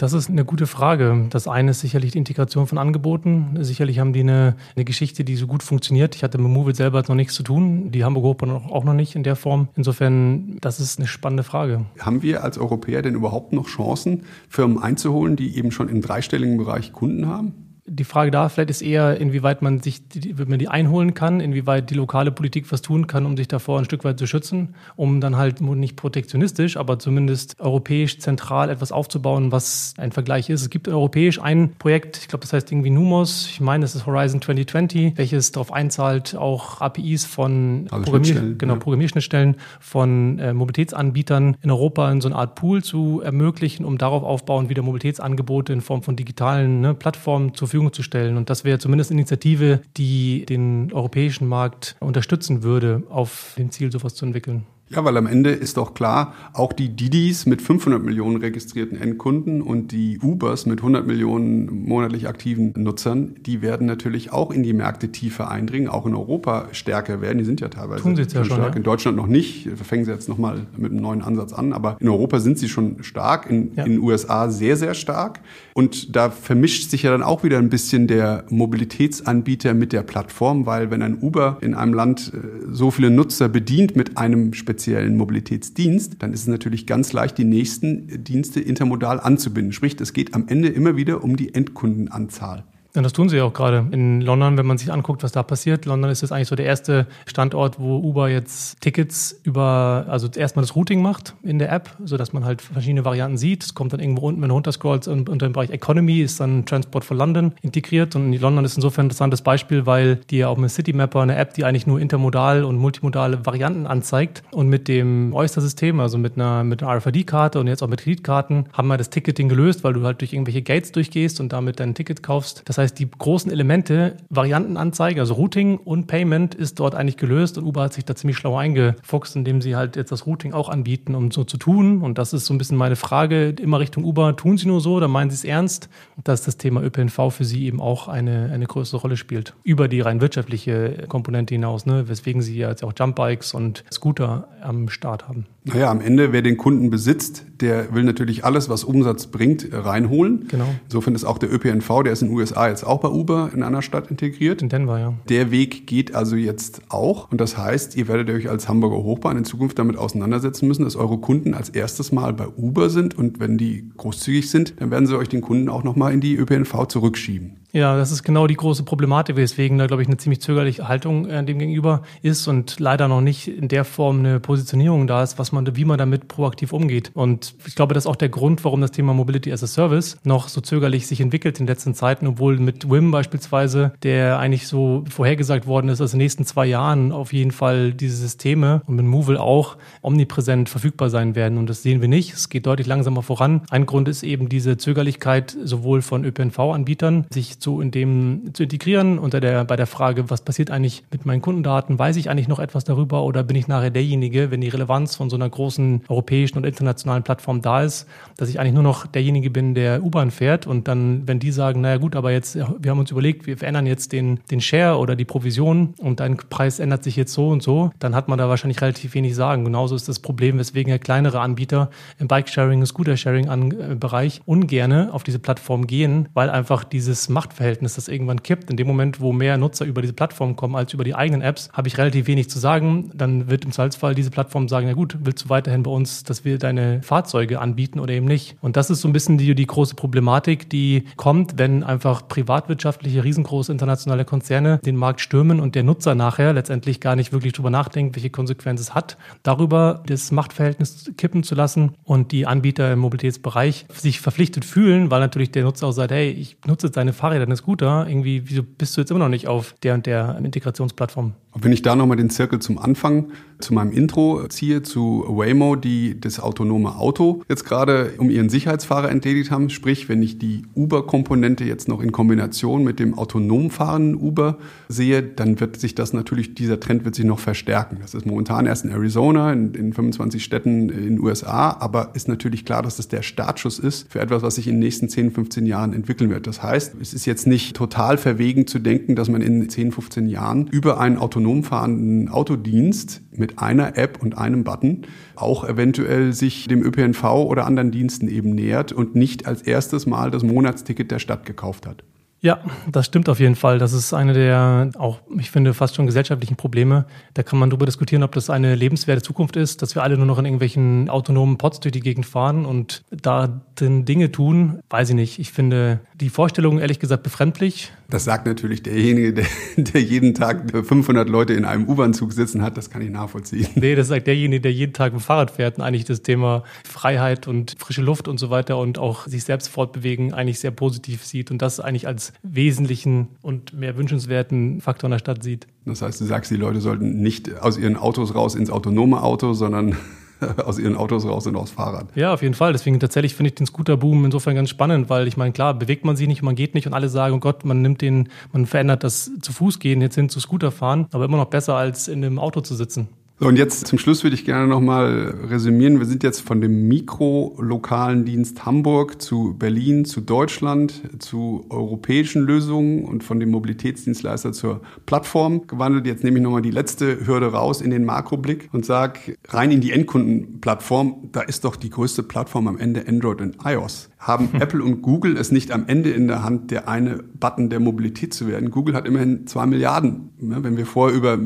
Das ist eine gute Frage. Das eine ist sicherlich die Integration von Angeboten. Sicherlich haben die eine, eine Geschichte, die so gut funktioniert. Ich hatte mit Movit selber noch nichts zu tun, die Hamburger Oper auch noch nicht in der Form. Insofern, das ist eine spannende Frage. Haben wir als Europäer denn überhaupt noch Chancen, Firmen einzuholen, die eben schon im dreistelligen Bereich Kunden haben? Die Frage da vielleicht ist eher, inwieweit man sich die, man die einholen kann, inwieweit die lokale Politik was tun kann, um sich davor ein Stück weit zu schützen, um dann halt nicht protektionistisch, aber zumindest europäisch zentral etwas aufzubauen, was ein Vergleich ist. Es gibt europäisch ein Projekt, ich glaube, das heißt irgendwie Numos, ich meine, es ist Horizon 2020, welches darauf einzahlt, auch APIs von also Programmier genau, ja. Programmierschnittstellen von äh, Mobilitätsanbietern in Europa in so eine Art Pool zu ermöglichen, um darauf aufbauen, wieder Mobilitätsangebote in Form von digitalen ne, Plattformen zur Verfügung Verfügung zu stellen. Und das wäre zumindest eine Initiative, die den europäischen Markt unterstützen würde, auf dem Ziel, sowas zu entwickeln. Ja, weil am Ende ist doch klar, auch die Didis mit 500 Millionen registrierten Endkunden und die Ubers mit 100 Millionen monatlich aktiven Nutzern, die werden natürlich auch in die Märkte tiefer eindringen, auch in Europa stärker werden. Die sind ja teilweise Tun sie schon, stark. Ja. In Deutschland noch nicht. Wir fangen sie jetzt nochmal mit einem neuen Ansatz an. Aber in Europa sind sie schon stark, in, ja. in den USA sehr, sehr stark. Und da vermischt sich ja dann auch wieder ein bisschen der Mobilitätsanbieter mit der Plattform, weil wenn ein Uber in einem Land äh, so viele Nutzer bedient mit einem speziellen Mobilitätsdienst, dann ist es natürlich ganz leicht, die nächsten Dienste intermodal anzubinden. Sprich, es geht am Ende immer wieder um die Endkundenanzahl. Ja, das tun sie auch gerade in London, wenn man sich anguckt, was da passiert. London ist jetzt eigentlich so der erste Standort, wo Uber jetzt Tickets über, also erstmal das Routing macht in der App, so dass man halt verschiedene Varianten sieht. Es kommt dann irgendwo unten, wenn du runterscrollst, und unter dem Bereich Economy ist dann Transport for London integriert. Und London ist insofern ein interessantes Beispiel, weil die ja auch mit City Mapper eine App, die eigentlich nur intermodal und multimodale Varianten anzeigt. Und mit dem Oyster-System, also mit einer, mit einer RFID-Karte und jetzt auch mit Kreditkarten, haben wir das Ticketing gelöst, weil du halt durch irgendwelche Gates durchgehst und damit dein Ticket kaufst. Das heißt, die großen Elemente, Variantenanzeige, also Routing und Payment ist dort eigentlich gelöst und Uber hat sich da ziemlich schlau eingefuchst, indem sie halt jetzt das Routing auch anbieten, um so zu tun. Und das ist so ein bisschen meine Frage, immer Richtung Uber, tun sie nur so oder meinen sie es ernst, dass das Thema ÖPNV für sie eben auch eine, eine größere Rolle spielt? Über die rein wirtschaftliche Komponente hinaus, ne? weswegen sie jetzt auch Jumpbikes und Scooter am Start haben. Naja, am Ende, wer den Kunden besitzt, der will natürlich alles, was Umsatz bringt, reinholen. Genau. Insofern ist auch der ÖPNV, der ist in den USA jetzt auch bei Uber in einer Stadt integriert. In Denver, ja. Der Weg geht also jetzt auch. Und das heißt, ihr werdet euch als Hamburger Hochbahn in Zukunft damit auseinandersetzen müssen, dass eure Kunden als erstes Mal bei Uber sind. Und wenn die großzügig sind, dann werden sie euch den Kunden auch nochmal in die ÖPNV zurückschieben. Ja, das ist genau die große Problematik, weswegen da, glaube ich, eine ziemlich zögerliche Haltung äh, dem gegenüber ist und leider noch nicht in der Form eine Positionierung da ist, was man, wie man damit proaktiv umgeht. Und ich glaube, das ist auch der Grund, warum das Thema Mobility as a Service noch so zögerlich sich entwickelt in den letzten Zeiten, obwohl mit WIM beispielsweise, der eigentlich so vorhergesagt worden ist, dass in den nächsten zwei Jahren auf jeden Fall diese Systeme und mit Movil auch omnipräsent verfügbar sein werden. Und das sehen wir nicht. Es geht deutlich langsamer voran. Ein Grund ist eben diese Zögerlichkeit sowohl von ÖPNV-Anbietern, sich zu, in dem, zu integrieren unter der, bei der Frage, was passiert eigentlich mit meinen Kundendaten? Weiß ich eigentlich noch etwas darüber oder bin ich nachher derjenige, wenn die Relevanz von so einer großen europäischen und internationalen Plattform da ist, dass ich eigentlich nur noch derjenige bin, der U-Bahn fährt und dann, wenn die sagen, naja gut, aber jetzt, wir haben uns überlegt, wir verändern jetzt den, den Share oder die Provision und dein Preis ändert sich jetzt so und so, dann hat man da wahrscheinlich relativ wenig sagen. Genauso ist das Problem, weswegen ja kleinere Anbieter im Bike-Sharing, Scooter-Sharing-Bereich ungerne auf diese Plattform gehen, weil einfach dieses Macht Machtverhältnis, das irgendwann kippt. In dem Moment, wo mehr Nutzer über diese Plattform kommen als über die eigenen Apps, habe ich relativ wenig zu sagen. Dann wird im Zweifelsfall diese Plattform sagen, na gut, willst du weiterhin bei uns, dass wir deine Fahrzeuge anbieten oder eben nicht? Und das ist so ein bisschen die, die große Problematik, die kommt, wenn einfach privatwirtschaftliche, riesengroße internationale Konzerne den Markt stürmen und der Nutzer nachher letztendlich gar nicht wirklich drüber nachdenkt, welche Konsequenzen es hat, darüber das Machtverhältnis kippen zu lassen und die Anbieter im Mobilitätsbereich sich verpflichtet fühlen, weil natürlich der Nutzer auch sagt, hey, ich nutze deine Fahrräder, deine Scooter, irgendwie, wieso bist du jetzt immer noch nicht auf der und der Integrationsplattform? Wenn ich da nochmal den Zirkel zum Anfang, zu meinem Intro ziehe, zu Waymo, die das autonome Auto jetzt gerade um ihren Sicherheitsfahrer entledigt haben, sprich, wenn ich die Uber-Komponente jetzt noch in Kombination mit dem autonom fahrenden Uber sehe, dann wird sich das natürlich, dieser Trend wird sich noch verstärken. Das ist momentan erst in Arizona, in, in 25 Städten in den USA, aber ist natürlich klar, dass das der Startschuss ist für etwas, was sich in den nächsten 10, 15 Jahren entwickeln wird. Das heißt, es ist jetzt nicht total verwegen zu denken, dass man in 10, 15 Jahren über einen autonom fahrenden Autodienst mit einer App und einem Button auch eventuell sich dem ÖPNV oder anderen Diensten eben nähert und nicht als erstes Mal das Monatsticket der Stadt gekauft hat. Ja, das stimmt auf jeden Fall. Das ist eine der auch, ich finde, fast schon gesellschaftlichen Probleme. Da kann man darüber diskutieren, ob das eine lebenswerte Zukunft ist, dass wir alle nur noch in irgendwelchen autonomen Pots durch die Gegend fahren und da Dinge tun. Weiß ich nicht. Ich finde die Vorstellung ehrlich gesagt befremdlich. Das sagt natürlich derjenige, der, der jeden Tag 500 Leute in einem U-Bahn-Zug sitzen hat. Das kann ich nachvollziehen. Nee, das sagt derjenige, der jeden Tag mit Fahrrad fährt und eigentlich das Thema Freiheit und frische Luft und so weiter und auch sich selbst fortbewegen eigentlich sehr positiv sieht und das eigentlich als wesentlichen und mehr wünschenswerten Faktor in der Stadt sieht. Das heißt, du sagst, die Leute sollten nicht aus ihren Autos raus ins autonome Auto, sondern aus ihren Autos raus und aufs Fahrrad. Ja, auf jeden Fall. Deswegen tatsächlich finde ich den Scooterboom insofern ganz spannend, weil ich meine, klar, bewegt man sich nicht, man geht nicht und alle sagen, oh Gott, man nimmt den, man verändert das zu Fuß gehen jetzt hin zu Scooter fahren, aber immer noch besser als in einem Auto zu sitzen. So, und jetzt zum Schluss würde ich gerne nochmal resümieren. Wir sind jetzt von dem mikrolokalen Dienst Hamburg zu Berlin, zu Deutschland, zu europäischen Lösungen und von dem Mobilitätsdienstleister zur Plattform gewandelt. Jetzt nehme ich nochmal die letzte Hürde raus in den Makroblick und sage rein in die Endkundenplattform. Da ist doch die größte Plattform am Ende Android und iOS. Haben hm. Apple und Google es nicht am Ende in der Hand, der eine Button der Mobilität zu werden? Google hat immerhin zwei Milliarden. Wenn wir vorher über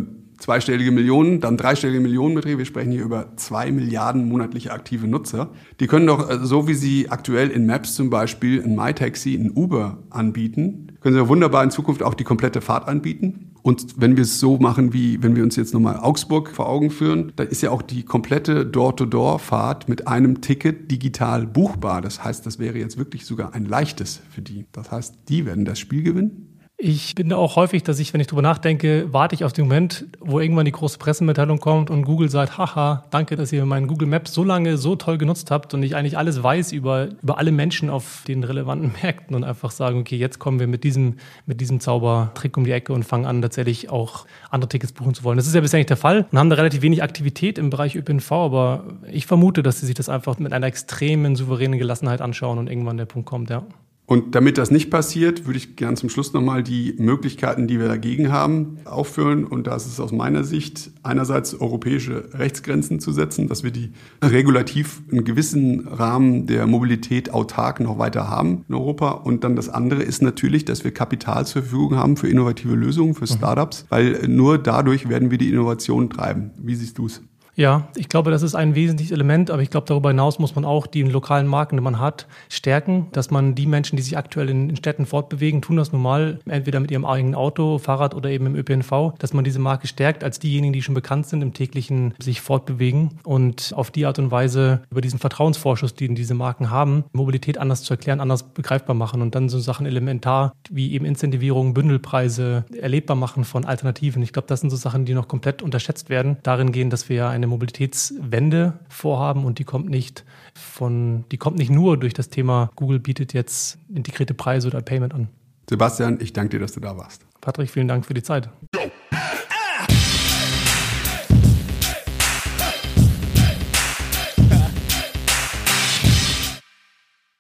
zweistellige Millionen, dann dreistellige Millionenbeträge. Wir sprechen hier über zwei Milliarden monatliche aktive Nutzer. Die können doch, äh, so wie sie aktuell in Maps zum Beispiel ein MyTaxi, ein Uber anbieten, können sie wunderbar in Zukunft auch die komplette Fahrt anbieten. Und wenn wir es so machen, wie wenn wir uns jetzt nochmal Augsburg vor Augen führen, dann ist ja auch die komplette Door-to-Door-Fahrt mit einem Ticket digital buchbar. Das heißt, das wäre jetzt wirklich sogar ein leichtes für die. Das heißt, die werden das Spiel gewinnen. Ich bin auch häufig, dass ich, wenn ich drüber nachdenke, warte ich auf den Moment, wo irgendwann die große Pressemitteilung kommt und Google sagt, haha, danke, dass ihr meinen Google Maps so lange so toll genutzt habt und ich eigentlich alles weiß über, über alle Menschen auf den relevanten Märkten und einfach sagen, okay, jetzt kommen wir mit diesem, mit diesem Zaubertrick um die Ecke und fangen an, tatsächlich auch andere Tickets buchen zu wollen. Das ist ja bisher nicht der Fall und haben da relativ wenig Aktivität im Bereich ÖPNV, aber ich vermute, dass sie sich das einfach mit einer extremen souveränen Gelassenheit anschauen und irgendwann der Punkt kommt, ja. Und damit das nicht passiert, würde ich gern zum Schluss nochmal die Möglichkeiten, die wir dagegen haben, aufführen. Und da ist es aus meiner Sicht einerseits europäische Rechtsgrenzen zu setzen, dass wir die regulativ einen gewissen Rahmen der Mobilität autark noch weiter haben in Europa. Und dann das andere ist natürlich, dass wir Kapital zur Verfügung haben für innovative Lösungen, für mhm. Startups, weil nur dadurch werden wir die Innovation treiben. Wie siehst du es? Ja, ich glaube, das ist ein wesentliches Element, aber ich glaube, darüber hinaus muss man auch die lokalen Marken, die man hat, stärken, dass man die Menschen, die sich aktuell in, Städten fortbewegen, tun das normal, entweder mit ihrem eigenen Auto, Fahrrad oder eben im ÖPNV, dass man diese Marke stärkt als diejenigen, die schon bekannt sind, im täglichen sich fortbewegen und auf die Art und Weise über diesen Vertrauensvorschuss, den diese Marken haben, Mobilität anders zu erklären, anders begreifbar machen und dann so Sachen elementar wie eben Incentivierung, Bündelpreise erlebbar machen von Alternativen. Ich glaube, das sind so Sachen, die noch komplett unterschätzt werden, darin gehen, dass wir eine eine Mobilitätswende vorhaben und die kommt nicht von, die kommt nicht nur durch das Thema, Google bietet jetzt integrierte Preise oder Payment an. Sebastian, ich danke dir, dass du da warst. Patrick, vielen Dank für die Zeit.